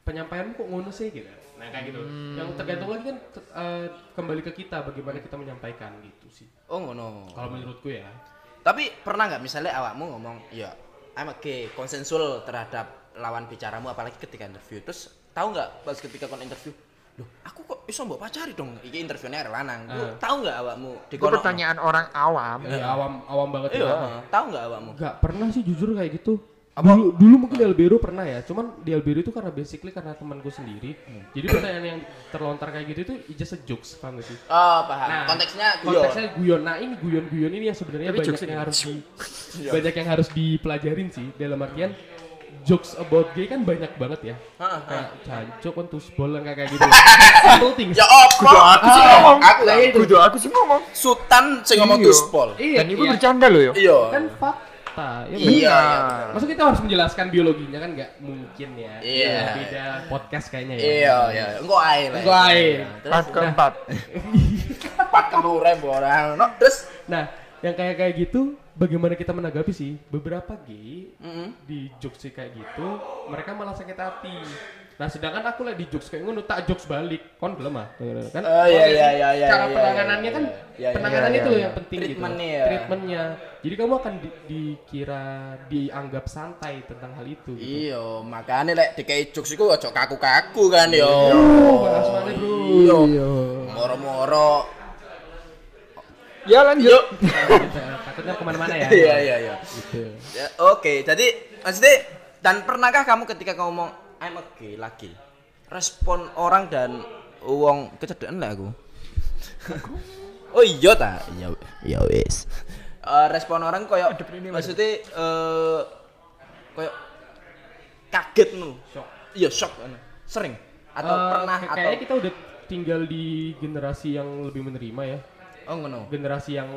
Speaker 5: penyampaianmu kok ngono sih gitu. Nah, kayak gitu. Yang tergantung lagi kan eh, kembali ke kita bagaimana kita menyampaikan gitu sih.
Speaker 4: Oh ngono.
Speaker 5: Kalau menurutku ya.
Speaker 4: Tapi pernah nggak misalnya awakmu ngomong, ya I'm okay, konsensual terhadap lawan bicaramu apalagi ketika interview. Terus tahu nggak pas ketika kon interview, loh aku kok bisa mbok pacari dong? Iki interviewnya lanang. Lu
Speaker 5: Ah.
Speaker 4: tahu nggak awakmu
Speaker 3: Itu pertanyaan orang awam.
Speaker 5: Ya, awam awam banget
Speaker 4: Iya,
Speaker 5: ya.
Speaker 4: tahu nggak awakmu?
Speaker 5: Enggak pernah sih jujur kayak gitu. Dulu, dulu mungkin di Alberu pernah ya, cuman di Alberu itu karena basically karena temanku sendiri. Jadi pertanyaan yang terlontar kayak gitu itu just a jokes, paham gak sih?
Speaker 4: Oh, paham.
Speaker 5: Nah,
Speaker 4: Konteksnya guyon.
Speaker 5: konteksnya guyon. Nah ini guyon-guyon ini yang sebenarnya
Speaker 3: Tapi
Speaker 5: banyak
Speaker 3: jokesnya
Speaker 5: yang harus di, *laughs*
Speaker 4: Iya.
Speaker 5: banyak yang harus dipelajarin sih. Dalam artian jokes about gay kan banyak banget ya.
Speaker 4: Heeh,
Speaker 5: Kayak cancok kan tusbol yang kayak kayak gitu. Simple things.
Speaker 4: Ya apa?
Speaker 3: Kudu aku sih ngomong.
Speaker 4: Aku lah.
Speaker 3: Kudu aku sih ngomong.
Speaker 4: Sultan sing ngomong
Speaker 3: Iya.
Speaker 4: tuspol.
Speaker 5: Iya,
Speaker 3: Dan itu
Speaker 5: iya.
Speaker 3: bercanda loh ya.
Speaker 4: Iya.
Speaker 5: kan fakta. Ya,
Speaker 4: Iya, iya.
Speaker 3: Benar.
Speaker 5: Masa kita harus menjelaskan biologinya kan nggak mungkin ya.
Speaker 4: Iya.
Speaker 5: Beda podcast kayaknya ya.
Speaker 4: Iya, iya. Engko ae lah.
Speaker 5: Engko ae.
Speaker 4: Iya.
Speaker 3: Part keempat. *laughs*
Speaker 4: empat kelure orang. No, terus
Speaker 5: Nah, yang kayak kayak gitu bagaimana kita menanggapi sih? Beberapa gay
Speaker 4: Mm-mm.
Speaker 5: di jokes kayak gitu, mereka malah sakit hati. Nah, sedangkan aku lagi di jokes kayak ngono tak jokes balik. Kon gelem ah. Kan
Speaker 4: Oh, iya, iya, iya, iya,
Speaker 5: cara
Speaker 4: iya,
Speaker 5: penanganannya
Speaker 4: iya,
Speaker 5: kan
Speaker 4: iya, iya,
Speaker 5: penanganannya
Speaker 3: iya,
Speaker 5: itu loh
Speaker 3: iya.
Speaker 5: yang penting gitu.
Speaker 4: Treatmentnya ya.
Speaker 5: Treatmentnya. Jadi kamu akan di- dikira dianggap santai tentang hal itu gitu.
Speaker 4: Iya, makanya lek dikai jokes iku aja kaku-kaku kan yo.
Speaker 5: Bro?
Speaker 4: Iya. Moro-moro.
Speaker 3: Ya lanjut. *laughs*
Speaker 5: Takutnya ke mana-mana ya.
Speaker 4: Iya, iya, iya.
Speaker 5: Gitu.
Speaker 4: Ya, Oke, jadi maksudnya dan pernahkah kamu ketika kamu ngomong I'm okay lagi respon orang dan uang kecederaan lah aku. *laughs* oh iya ta? Iya, iya wis. Eh, respon orang koyo maksudnya eh koyo kaget nu.
Speaker 5: Shock.
Speaker 4: Iya, shock anu. Sering atau
Speaker 5: Eh,
Speaker 4: pernah
Speaker 5: kayak-
Speaker 4: atau
Speaker 5: Kayaknya kita udah tinggal di generasi yang lebih menerima ya.
Speaker 4: oh ngono.
Speaker 5: Generasi yang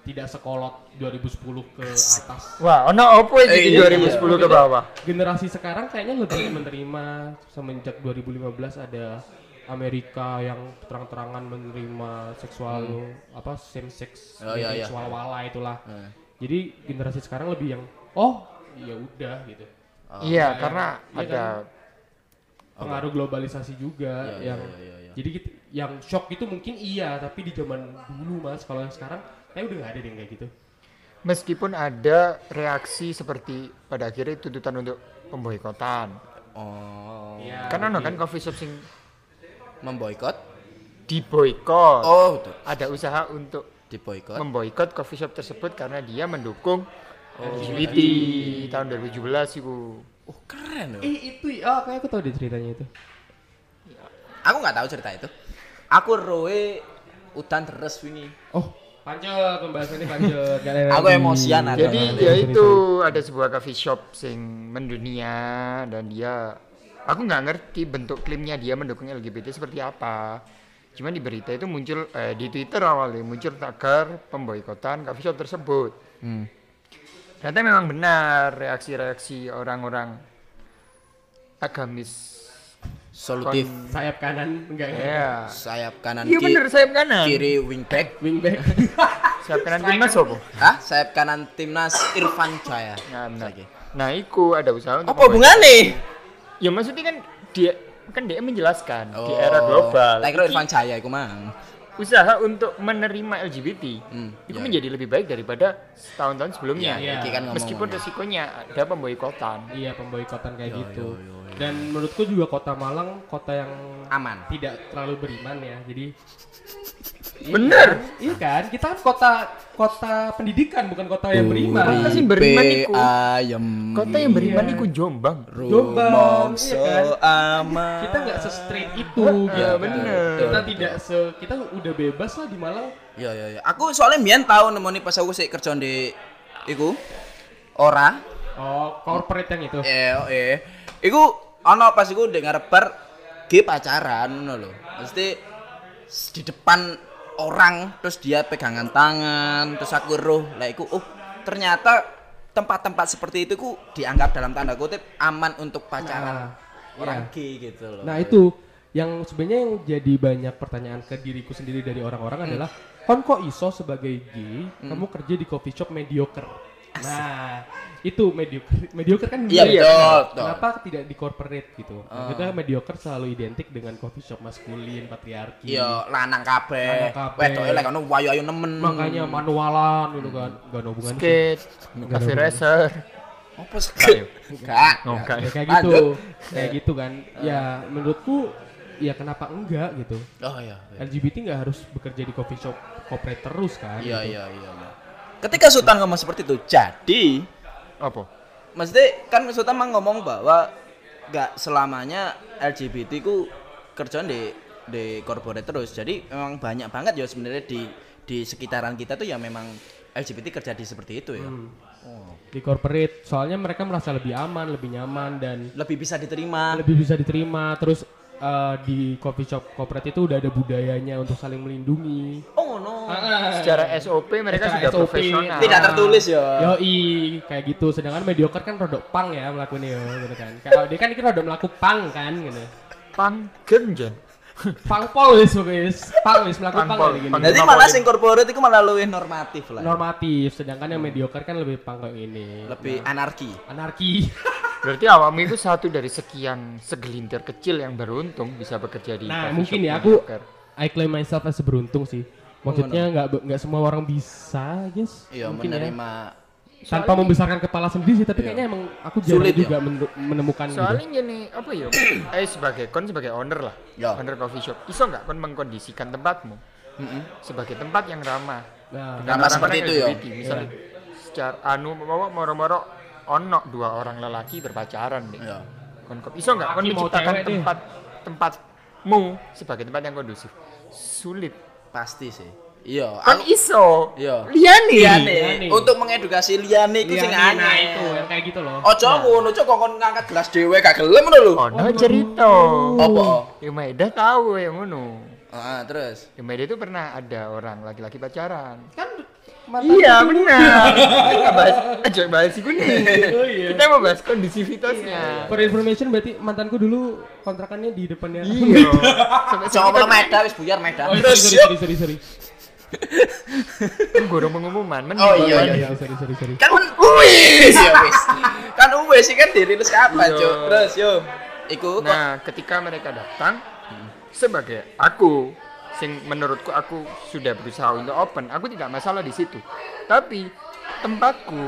Speaker 5: tidak sekolot 2010 ke atas.
Speaker 3: Wah, ono opo iki
Speaker 4: Eh,
Speaker 3: di
Speaker 4: iya,
Speaker 3: 2010 ke bawah.
Speaker 5: Generasi sekarang kayaknya lebih menerima semenjak 2015 ada Amerika yang terang-terangan menerima seksual apa same sex
Speaker 4: Oh, iya, iya.
Speaker 5: seksual wala itulah.
Speaker 4: Eh.
Speaker 5: Jadi generasi sekarang lebih yang oh ya udah gitu.
Speaker 3: Iya,
Speaker 5: iya.
Speaker 3: karena
Speaker 5: Iya
Speaker 3: ada
Speaker 5: Pengaruh globalisasi juga
Speaker 4: Iya,
Speaker 5: yang
Speaker 4: iya, iya, iya.
Speaker 5: jadi gitu, yang shock itu mungkin iya tapi di zaman dulu mas kalau yang sekarang kayak udah nggak ada deh yang kayak gitu.
Speaker 3: meskipun ada reaksi seperti pada akhirnya tuntutan untuk pemboikotan.
Speaker 4: Oh.
Speaker 5: Iya.
Speaker 3: Kan ono
Speaker 5: gitu.
Speaker 3: kan coffee shop sing
Speaker 4: Memboikot?
Speaker 3: diboikot.
Speaker 4: Oh, betul.
Speaker 3: Ada usaha untuk
Speaker 4: Diboikot.
Speaker 3: memboikot coffee shop tersebut karena dia mendukung LGBT tahun 2017 itu.
Speaker 4: Oh, keren loh.
Speaker 5: Eh itu oh kayak aku tahu deh ceritanya itu.
Speaker 4: Aku nggak tahu cerita itu. Aku roe udan terus wingi.
Speaker 5: Oh, pancet pembahasannya ada *laughs*
Speaker 4: Aku emosian ada.
Speaker 3: Jadi ya itu ada sebuah coffee shop sing mendunia dan dia aku nggak ngerti bentuk klaimnya dia mendukung LGBT seperti apa. Cuman di berita itu muncul eh, di Twitter awalnya muncul tagar pemboikotan coffee shop tersebut.
Speaker 4: Hmm.
Speaker 3: Ternyata memang benar reaksi-reaksi orang-orang agamis.
Speaker 4: Solutif.
Speaker 3: kon-
Speaker 5: sayap kanan enggak ya?
Speaker 3: Ya.
Speaker 4: Sayap kanan
Speaker 3: Iya
Speaker 4: ki-
Speaker 3: bener sayap kanan.
Speaker 4: kiri wingback.
Speaker 5: Wingback. *laughs*
Speaker 3: Sayap kanan timnas apa?
Speaker 4: Hah? Sayap kanan timnas Irfan Jaya.
Speaker 3: Nah, benar. Nah, iku ada usaha untuk
Speaker 4: Apa hubungannya?
Speaker 3: Ya maksudnya kan dia kan dia menjelaskan di
Speaker 4: Oh.
Speaker 3: era global.
Speaker 4: Tak kira
Speaker 3: iki
Speaker 4: Irfan Jaya iku mang.
Speaker 3: usaha untuk menerima LGBT
Speaker 4: Hmm,
Speaker 3: itu
Speaker 4: iya.
Speaker 3: menjadi lebih baik daripada tahun-tahun sebelumnya.
Speaker 5: Iya,
Speaker 4: Iki kan ngomong.
Speaker 3: Meskipun resikonya ada pemboikotan.
Speaker 5: Iya pemboikotan kayak
Speaker 4: Yo,
Speaker 5: gitu.
Speaker 4: yo, yo, yo.
Speaker 5: Dan menurutku juga kota Malang kota yang
Speaker 4: aman.
Speaker 5: tidak terlalu beriman ya. Jadi
Speaker 3: Bener.
Speaker 5: Iya kan? Kita kan kota kota pendidikan bukan kota yang beriman.
Speaker 3: Kota sih beriman iku.
Speaker 4: ayam.
Speaker 3: Kota yang beriman
Speaker 5: Iya.
Speaker 3: iku Jombang.
Speaker 5: Jombang, iya kan?
Speaker 4: aman.
Speaker 5: Kita nggak se-straight itu
Speaker 3: Heeh,
Speaker 5: gitu kan.
Speaker 3: bener.
Speaker 5: Kita tidak se kita udah bebas lah di Malang.
Speaker 4: Ya ya ya. Aku soalnya mbiyen tau nemoni pas aku sik kerja di iku ora
Speaker 5: Oh, corporate yang itu.
Speaker 4: eh eh iku ana pas iku ndek ngarep bar ge pacaran ngono lho. Mesti di depan orang terus dia pegangan tangan terus aku roh lah iku oh ternyata tempat-tempat seperti itu ku dianggap dalam tanda kutip aman untuk pacaran
Speaker 5: Nah,
Speaker 4: orang
Speaker 5: iya.
Speaker 4: gay gitu loh.
Speaker 5: Nah itu yang sebenarnya yang jadi banyak pertanyaan ke diriku sendiri dari orang-orang adalah kon kok iso sebagai gay kamu kerja di coffee shop mediocre nah itu mediocre mediocre kan
Speaker 4: Iya,
Speaker 5: ya?
Speaker 4: betul,
Speaker 5: Nah,
Speaker 4: betul.
Speaker 5: kenapa tidak di corporate gitu nah, kita mediocre selalu identik dengan coffee shop maskulin patriarki
Speaker 4: Iya, lanang kabeh. Wedoke lek ono wayu-ayu nemen.
Speaker 5: makanya manualan gitu kan gak ada hubungan sih.
Speaker 3: Skate, cafe racer.
Speaker 4: apa sih? Enggak.
Speaker 3: Oh, enggak.
Speaker 5: Ya, kayak gitu kayak gitu kan ya menurutku ya kenapa enggak gitu
Speaker 4: Oh iya. iya.
Speaker 5: LGBT nggak harus bekerja di coffee shop corporate terus kan
Speaker 4: Iya
Speaker 5: gitu.
Speaker 4: iya iya. iya. Ketika Sultan ngomong seperti itu, jadi
Speaker 3: Apa?
Speaker 4: maksudnya kan Sultan mah ngomong bahwa nggak selamanya LGBT ku kerjaan di di corporate terus. Jadi memang banyak banget ya sebenarnya di di sekitaran kita tuh ya memang LGBT kerja di seperti itu ya.
Speaker 5: Hmm.
Speaker 4: Oh.
Speaker 5: di corporate soalnya mereka merasa lebih aman lebih nyaman dan
Speaker 4: Lebih bisa diterima.
Speaker 5: lebih bisa diterima terus eh, di coffee shop corporate itu udah ada budayanya untuk saling melindungi
Speaker 4: Oh no.
Speaker 3: Secara SOP mereka
Speaker 5: Secara
Speaker 3: sudah
Speaker 5: SOP,
Speaker 3: profesional.
Speaker 4: Tidak tertulis ya.
Speaker 5: Yoi, kayak gitu. Sedangkan mediocre kan rodok pang ya melakukannya ya, gitu kan. Kalau dia kan ini rodok melaku pang kan gitu.
Speaker 3: Pang genjen.
Speaker 5: Pang pol wis wis. Pang wis melaku
Speaker 3: Pang
Speaker 5: kayak gini.
Speaker 3: pang
Speaker 4: Jadi malah sing corporate itu malah lebih normatif lah.
Speaker 5: Normatif, sedangkan yang mediocre kan lebih pang kayak ini.
Speaker 4: lebih anarki.
Speaker 5: Anarki.
Speaker 3: Berarti awakmu itu satu dari sekian segelintir kecil yang beruntung bisa bekerja di
Speaker 5: Nah, mungkin ya aku
Speaker 3: mediocre.
Speaker 5: I claim myself as beruntung sih. Maksudnya nggak nggak semua orang bisa, guys.
Speaker 4: Iya,
Speaker 5: Mungkin ya.
Speaker 4: menerima
Speaker 5: Tanpa membesarkan kepala sendiri sih, tapi
Speaker 4: Iya.
Speaker 5: kayaknya emang aku jarang
Speaker 4: Sulit,
Speaker 5: juga men- menemukan
Speaker 3: Soalnya
Speaker 5: gitu.
Speaker 3: gini, apa ya? *clears throat* eh sebagai kon sebagai owner lah,
Speaker 4: Ya.
Speaker 3: owner coffee shop, iso nggak kon mengkondisikan tempatmu
Speaker 4: Mm-mm.
Speaker 3: sebagai tempat yang ramah
Speaker 5: Nah,
Speaker 4: Ramah seperti itu, ya.
Speaker 3: Misalnya secara anu mau moro-moro ono dua orang lelaki berpacaran nih.
Speaker 4: Iya.
Speaker 3: Kon kok iso nggak kon menciptakan
Speaker 5: deh.
Speaker 3: tempat tempatmu sebagai tempat yang kondusif? Sulit.
Speaker 4: Pasti sih. Iya.
Speaker 3: Kon
Speaker 4: aku-
Speaker 3: iso.
Speaker 4: Iya.
Speaker 3: Liane.
Speaker 4: Liane. Untuk mengedukasi Liane itu sing
Speaker 5: Liane, nah
Speaker 4: aneh.
Speaker 5: itu yang kayak gitu loh.
Speaker 4: Ojo ngono, cok kok ngangkat gelas dhewe gak gelem ngono lho.
Speaker 3: Ono cerita.
Speaker 4: Apa?
Speaker 3: Ya Maeda tahu yang ngono.
Speaker 4: Ah, terus.
Speaker 3: Ya Maeda itu pernah ada orang laki-laki pacaran.
Speaker 5: Kan
Speaker 3: Iya benar. *laughs* Kita bahas aja bahas iku nih. *laughs*
Speaker 5: Oh, iya.
Speaker 3: Kita mau bahas kondisivitasnya.
Speaker 5: For information berarti mantanku dulu kontrakannya di depannya.
Speaker 3: Iya. *laughs* Sampai
Speaker 4: Coba meda wis buyar meda.
Speaker 5: Oh, sorry,
Speaker 4: Terus
Speaker 5: sorry, sorry, sorry, sorry.
Speaker 3: kan gorong pengumuman. Men
Speaker 4: Oh, iya, iya.
Speaker 5: Sorry, sorry, sorry.
Speaker 4: Kan wis ya wis. Kan wis sih kan dirilis kapan,
Speaker 3: Iya.
Speaker 4: Cuk? Terus yo. Iku
Speaker 3: Nah, ketika mereka datang sebagai aku sing menurutku aku sudah berusaha untuk open, aku tidak masalah di situ. Tapi tempatku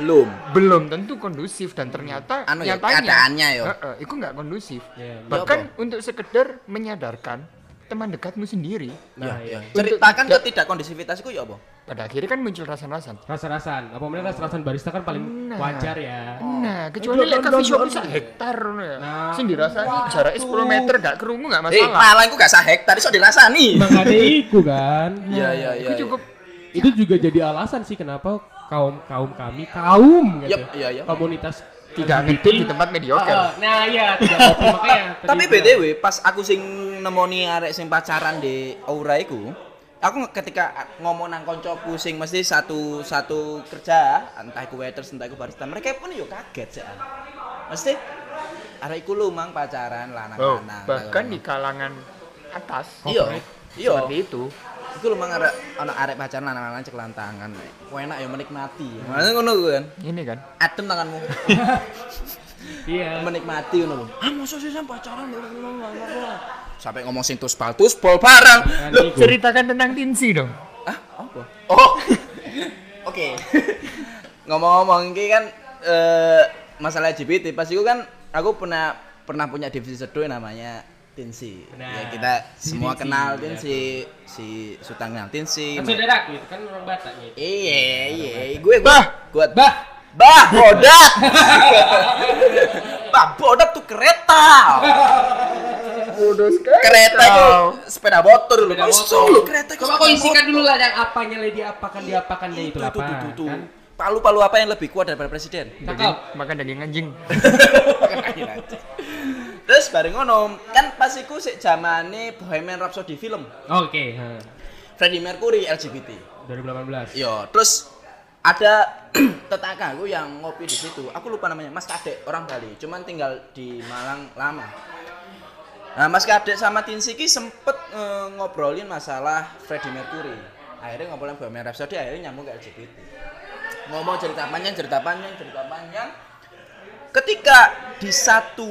Speaker 4: belum.
Speaker 3: belum tentu kondusif dan ternyata
Speaker 4: Anu ya,
Speaker 3: nyatanya
Speaker 4: keadaannya ya.
Speaker 3: Heeh, itu nggak kondusif.
Speaker 5: Iya,
Speaker 3: Bahkan untuk sekedar menyadarkan teman dekatmu sendiri.
Speaker 5: Nah,
Speaker 4: Ya,
Speaker 5: iya.
Speaker 4: ya. Ceritakan ketidak kondisivitas iku ya apa?
Speaker 3: Pada akhirnya kan muncul rasa-rasan.
Speaker 5: Rasa-rasan. Apa namanya rasa-rasan barista kan paling
Speaker 3: Nah.
Speaker 5: wajar ya.
Speaker 3: Nah, kecuali lek coffee shop sak hektar ngono ya.
Speaker 5: Nah,
Speaker 3: Sing dirasani jaraknya 10 meter gak kerungu gak
Speaker 4: Eh,
Speaker 3: masalah.
Speaker 4: malah iku gak sah hektar iso dirasani.
Speaker 5: Makanya iku kan.
Speaker 4: Iya, iya, iya.
Speaker 3: Itu cukup
Speaker 5: Itu juga jadi alasan sih kenapa kaum kaum kami kaum gitu.
Speaker 4: Yup, iya, iya.
Speaker 5: Komunitas
Speaker 3: tidak ngintip di tempat mediocre.
Speaker 5: Ah, nah iya tidak makanya.
Speaker 4: Tapi
Speaker 5: bilang.
Speaker 4: BTW pas aku sing nemoni arek sing pacaran di Aura iku, aku ketika ngomong nang koncoku sing mesti satu satu kerja, entah iku waiters entah iku barista, mereka pun yo kaget sih. Mesti arek iku lu mang pacaran
Speaker 3: Oh,
Speaker 4: lanang-lanang.
Speaker 3: bahkan di kalangan atas
Speaker 4: Iya. Iya.
Speaker 3: seperti itu
Speaker 4: Iku lho mang arek ana arek pacaran lanang-lanang ceklan tangan. nek. Kok enak ya menikmati. Mana ngono kan.
Speaker 3: Ini kan.
Speaker 4: Adem tanganmu. *laughs*
Speaker 5: Iya.
Speaker 4: menikmati ngono lho. Ah mosok sih pacaran sampai ngomong sing tus bal tus bol barang. Loh,
Speaker 5: iku.
Speaker 3: Ceritakan tentang Tinsi dong.
Speaker 4: ah apa? Oh. *laughs* Oke. Ngomong-ngomong iki kan eh masalah LGBT pas itu kan aku pernah pernah punya divisi sedo yang namanya Tinsi.
Speaker 5: Nah,
Speaker 4: ya kita semua
Speaker 5: Tinsi,
Speaker 4: kenal
Speaker 5: ya.
Speaker 4: Tinsi, si Sultan kenal Tinsi.
Speaker 5: Kan saudaraku itu kan orang Batak nih.
Speaker 4: Iya, iya, gue gue gue
Speaker 5: Bah,
Speaker 4: Bah, bodat. bah, bodat *laughs* tuh kereta. *laughs*
Speaker 3: Bodoh
Speaker 4: Kereta itu sepeda motor dulu.
Speaker 5: Sepeda motor.
Speaker 4: lu kereta
Speaker 5: Coba kau isikan dulu lah yang apanya lah diapakan diapakannya itu
Speaker 4: Itu,
Speaker 5: lah
Speaker 4: itu, itu, itu.
Speaker 5: kan.
Speaker 4: Palu-palu apa yang lebih kuat daripada presiden?
Speaker 5: Cakep.
Speaker 3: Makan daging anjing. *laughs*
Speaker 4: Terus bareng ngono, kan pas iku sik zamane Bohemian Rhapsody film.
Speaker 5: Oke, ha.
Speaker 4: Freddie Mercury LGBT.
Speaker 5: 2018.
Speaker 4: Yo, terus ada *clears throat* tetanggaku yang ngopi di situ. Aku lupa namanya, Mas Kadek, orang Bali. Cuman tinggal di Malang lama. Nah, Mas Kadek sama Tinsi ki sempet eh, ngobrolin masalah Freddie Mercury. Akhirnya ngobrolin Bohemian Rhapsody, akhirnya nyambung ke LGBT. Ngomong cerita panjang, cerita panjang, cerita panjang. Ketika di satu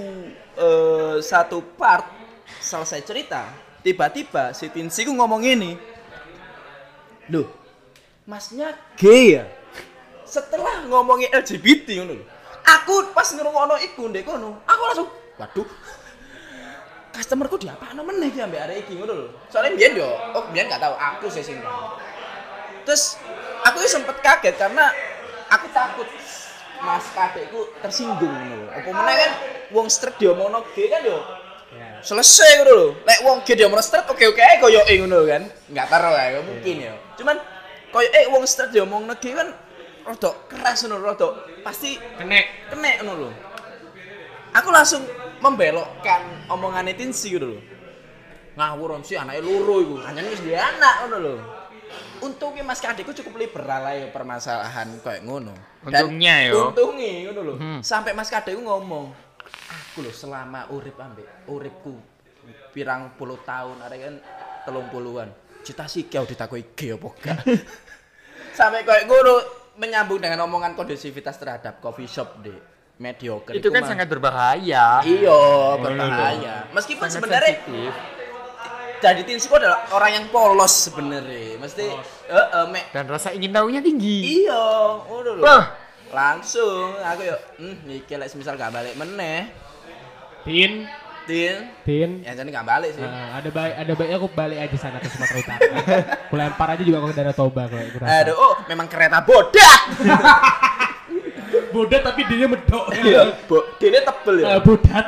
Speaker 4: eh, satu part selesai cerita, tiba-tiba si Tinsi ku ngomong ini. Loh, masnya gay ya? Setelah ngomongin LGBT. Aku pas ngrungokno iku ndek aku langsung waduh. Customerku diapakno meneh ki ambek arek iki ngono lho. Soalnya biyen yo, oh biyen gak tahu aku sih sing. Terus aku sempet kaget karena aku takut Mas kadekku tersinggung ngono. Apa meneh kan wong straight diomongno gay kan yo
Speaker 5: Ya.
Speaker 4: selesai ngono lho. Lek wong ge dia straight oke-oke ae koyo e ngono kan. Enggak taruh ya mungkin ya. Cuman koyo eh wong straight dia omong nege kan rada keras ngono rada pasti
Speaker 5: Kenek.
Speaker 4: kena ngono lho. Aku langsung membelokkan omongane Tinsi gitu lho. Ngawur sih anake loro iku. Anjane wis duwe anak ngono lho. Untungnya Mas Kadekku cukup liberal ae permasalahan kayak ngono. Dan
Speaker 3: Untungnya yo.
Speaker 4: Untungnya ngono lho.
Speaker 3: Hmm.
Speaker 4: Sampai Mas Kadekku ngomong, aku lho selama urip ambek uripku pirang puluh tahun arek kan telung puluhan. Cita sih kau ditakoi gay apa gak? *laughs* Sampai kayak ngono menyambung dengan omongan kondusivitas terhadap coffee shop di mediocre.
Speaker 3: Itu kan
Speaker 4: mah-
Speaker 3: sangat berbahaya.
Speaker 4: Iya, berbahaya. Meskipun
Speaker 3: Sangat
Speaker 4: sebenarnya
Speaker 3: sensitif.
Speaker 4: jadi Tinsiko adalah orang yang polos sebenarnya. Mesti heeh, mek
Speaker 3: dan rasa ingin tahunya tinggi.
Speaker 4: iya, ngono lho.
Speaker 3: Wah,
Speaker 4: Langsung aku yo, hmm, iki lek semisal gak balik meneh,
Speaker 5: Tin,
Speaker 4: Tin,
Speaker 5: Tin.
Speaker 4: ya jadi gak balik sih.
Speaker 5: Nah, ada baik ada baiknya aku balik aja sana ke Sumatera Utara. Aku lempar aja juga ke Danau Toba kalau aku rasa.
Speaker 4: Aduh, oh, memang kereta bodak. *laughs*
Speaker 5: Bodat tapi dia medok.
Speaker 4: Iya, bo, dene tebel ya.
Speaker 5: Eh, bodat.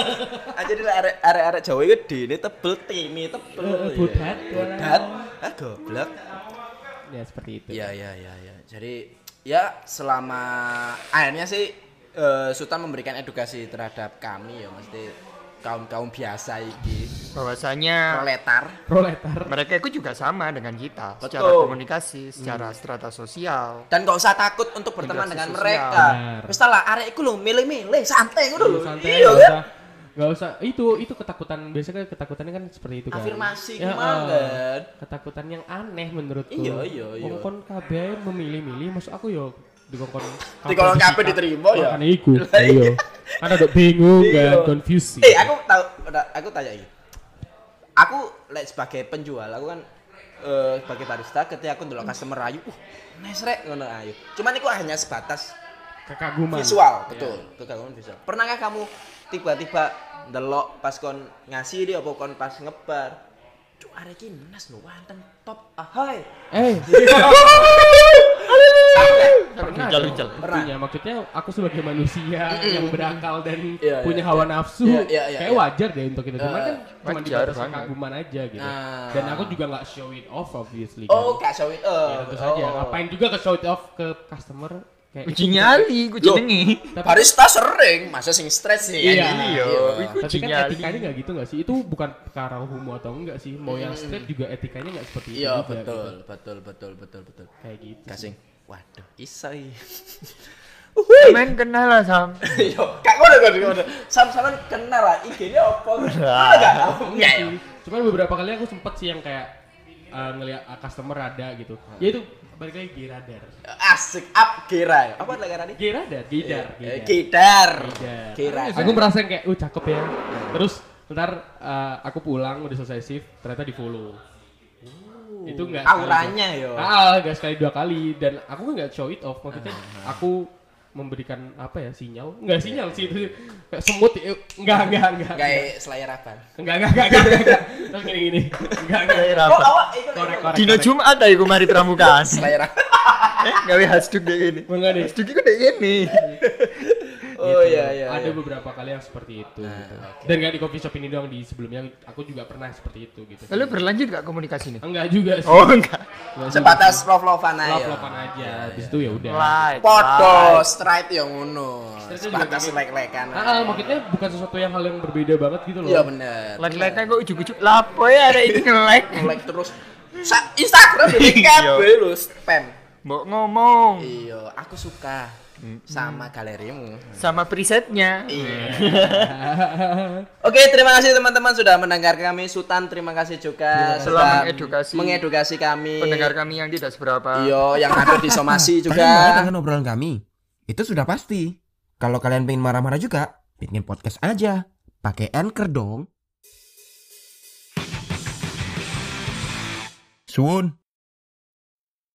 Speaker 5: *laughs*
Speaker 4: Aja di arek arek arek Jawa itu dene tebel, timi tebel. Iya.
Speaker 5: bodat.
Speaker 4: Bodat. Ah, goblok.
Speaker 5: ya seperti itu.
Speaker 4: Iya iya iya iya. Jadi ya selama akhirnya sih eh, Sultan memberikan edukasi terhadap kami ya mesti kaum kaum biasa iki
Speaker 3: bahwasanya
Speaker 4: proletar.
Speaker 5: Proletar.
Speaker 3: mereka itu juga sama dengan kita secara
Speaker 4: Betul.
Speaker 3: komunikasi, secara strata sosial.
Speaker 4: Dan gak usah takut untuk berteman
Speaker 3: Interaksi
Speaker 4: dengan
Speaker 3: sosial.
Speaker 4: mereka. Lah arek iku lho milih-milih santai ngono lho.
Speaker 5: santai
Speaker 4: Iya
Speaker 5: nggak
Speaker 4: kan?
Speaker 5: usah nggak usah itu itu ketakutan biasanya kan ketakutannya kan seperti itu kan
Speaker 4: Afirmasi
Speaker 5: Ya,
Speaker 4: gimana kan?
Speaker 5: ketakutan yang aneh menurutku
Speaker 4: Iya, iya, iya.
Speaker 5: Wong kon kabeh memilih-milih masuk aku yo dikongkon
Speaker 4: Di kolong kabeh diterima ya.
Speaker 5: Makanya iku *laughs*
Speaker 4: iya.
Speaker 5: iya kan ada bingung
Speaker 4: Iya.
Speaker 5: kan confused
Speaker 4: Eh, aku tahu aku tanya iki. Aku like, sebagai penjual, aku kan eh, sebagai barista ketika aku ndelok customer ayu, uh, nice rek ngono ayu. Cuman itu hanya sebatas
Speaker 5: kekaguman
Speaker 4: visual, betul. Kekaguman visual. Pernahkah kamu tiba-tiba ndelok pas kon ngasih dia apa kon pas ngebar? Cuk, arek iki nas lho, wonten top. Ahai.
Speaker 5: eh *laughs*
Speaker 3: Pernah
Speaker 5: dong.
Speaker 3: lucal.
Speaker 5: Artinya, maksudnya aku sebagai manusia yang berakal dan
Speaker 4: Iya,
Speaker 5: punya
Speaker 4: iya.
Speaker 5: hawa nafsu
Speaker 4: Iya, iya, iya,
Speaker 5: kayak
Speaker 4: iya.
Speaker 5: wajar deh untuk itu cuma
Speaker 4: Eh,
Speaker 5: kan cuma di batas
Speaker 3: banget.
Speaker 5: kekaguman aja gitu
Speaker 4: Nah.
Speaker 5: dan aku juga nggak show it off obviously kan.
Speaker 4: Oh, gak show it
Speaker 5: Ya,
Speaker 4: up.
Speaker 5: tentu saja.
Speaker 4: Oh.
Speaker 5: Ngapain juga ke show it off ke customer kayak
Speaker 3: Uji
Speaker 5: itu
Speaker 3: nyali, jenengi.
Speaker 5: Tapi,
Speaker 4: Barista sering, masa sing stres sih.
Speaker 5: Iya.
Speaker 4: anjing.
Speaker 3: Iya,
Speaker 5: tapi kan etikanya nggak gitu nggak sih? Itu bukan perkara homo atau enggak sih? Mau yang straight juga etikanya nggak seperti itu
Speaker 4: Iya, betul,
Speaker 5: gitu.
Speaker 4: betul, betul, betul, betul.
Speaker 5: Kayak gitu.
Speaker 4: Kasing. Waduh, isai.
Speaker 3: Main kenal lah sam. *laughs*
Speaker 4: Yo, kak ngono kok ngono. Sam-saman kenal lah IG-nya *laughs* gak?
Speaker 5: Enggak sih. Cuman beberapa kali aku sempet sih yang kayak uh, ngeliat uh, customer ada gitu. Ya itu balik lagi Giradar.
Speaker 4: Asik up Gira ya. Apa lagi tadi?
Speaker 5: Giradar, Gidar,
Speaker 4: Eh,
Speaker 5: Gidar.
Speaker 4: Gidar.
Speaker 5: Gidar.
Speaker 4: Kira.
Speaker 5: Aku merasa kayak, uh cakep ya. Terus ntar uh, aku pulang udah selesai shift, ternyata di follow. Itu enggak
Speaker 4: Auranya yo.
Speaker 5: Ah, enggak sekali dua kali dan aku enggak show it off maksudnya
Speaker 4: Ah,
Speaker 5: aku memberikan apa ya sinyal enggak sinyal sih itu kayak semut eh, enggak enggak enggak
Speaker 4: Kayak Slayer apa?
Speaker 5: enggak enggak enggak enggak enggak terus gini gini enggak enggak
Speaker 4: Oh, awak ikut
Speaker 5: korek korek
Speaker 3: Dino. Jumat aja iku mari pramukaan.
Speaker 4: Slayer apa?
Speaker 3: Eh, gawe hashtag deh ini.
Speaker 5: Enggak nih
Speaker 3: Hashtag iku deh ini.
Speaker 4: Oh iya iya.
Speaker 5: ada
Speaker 4: iya.
Speaker 5: beberapa kali yang seperti itu gitu. dan gak di coffee shop ini doang di sebelumnya aku juga pernah seperti itu gitu
Speaker 3: Lalu berlanjut gak komunikasi nih?
Speaker 5: enggak juga sih
Speaker 3: Oh enggak.
Speaker 5: Enggak juga.
Speaker 4: Sebatas love-lovean aja.
Speaker 5: love lovean aja habis itu ya udah
Speaker 3: Like.
Speaker 4: Podo
Speaker 3: like.
Speaker 4: straight yang ngono.
Speaker 5: Juga
Speaker 4: Sebatas
Speaker 5: kayak gitu.
Speaker 4: lek-lekan.
Speaker 5: Ah, ah, maksudnya bukan sesuatu yang hal yang berbeda banget gitu loh
Speaker 4: Iya bener.
Speaker 3: Like-like kok ujuk-ujuk lapo ya ada itu *laughs* nge-like.
Speaker 4: Like terus Sa Instagram *laughs* jadi kabel lu spam.
Speaker 3: Mbok ngomong
Speaker 4: Iya, aku suka sama galerimu.
Speaker 3: sama presetnya. *laughs*
Speaker 4: Oke, terima kasih teman-teman sudah mendengar kami. Sultan, terima kasih juga
Speaker 3: Telah
Speaker 4: sudah
Speaker 3: mengedukasi
Speaker 4: mengedukasi kami.
Speaker 3: Pendengar kami yang tidak seberapa.
Speaker 4: Iya, yang ada di somasi
Speaker 2: Kalian mau
Speaker 4: juga.
Speaker 2: dengan obrolan kami? Itu sudah pasti. Kalau kalian pengen marah-marah juga, bikin podcast aja. Pakai Anchor dong. Sun.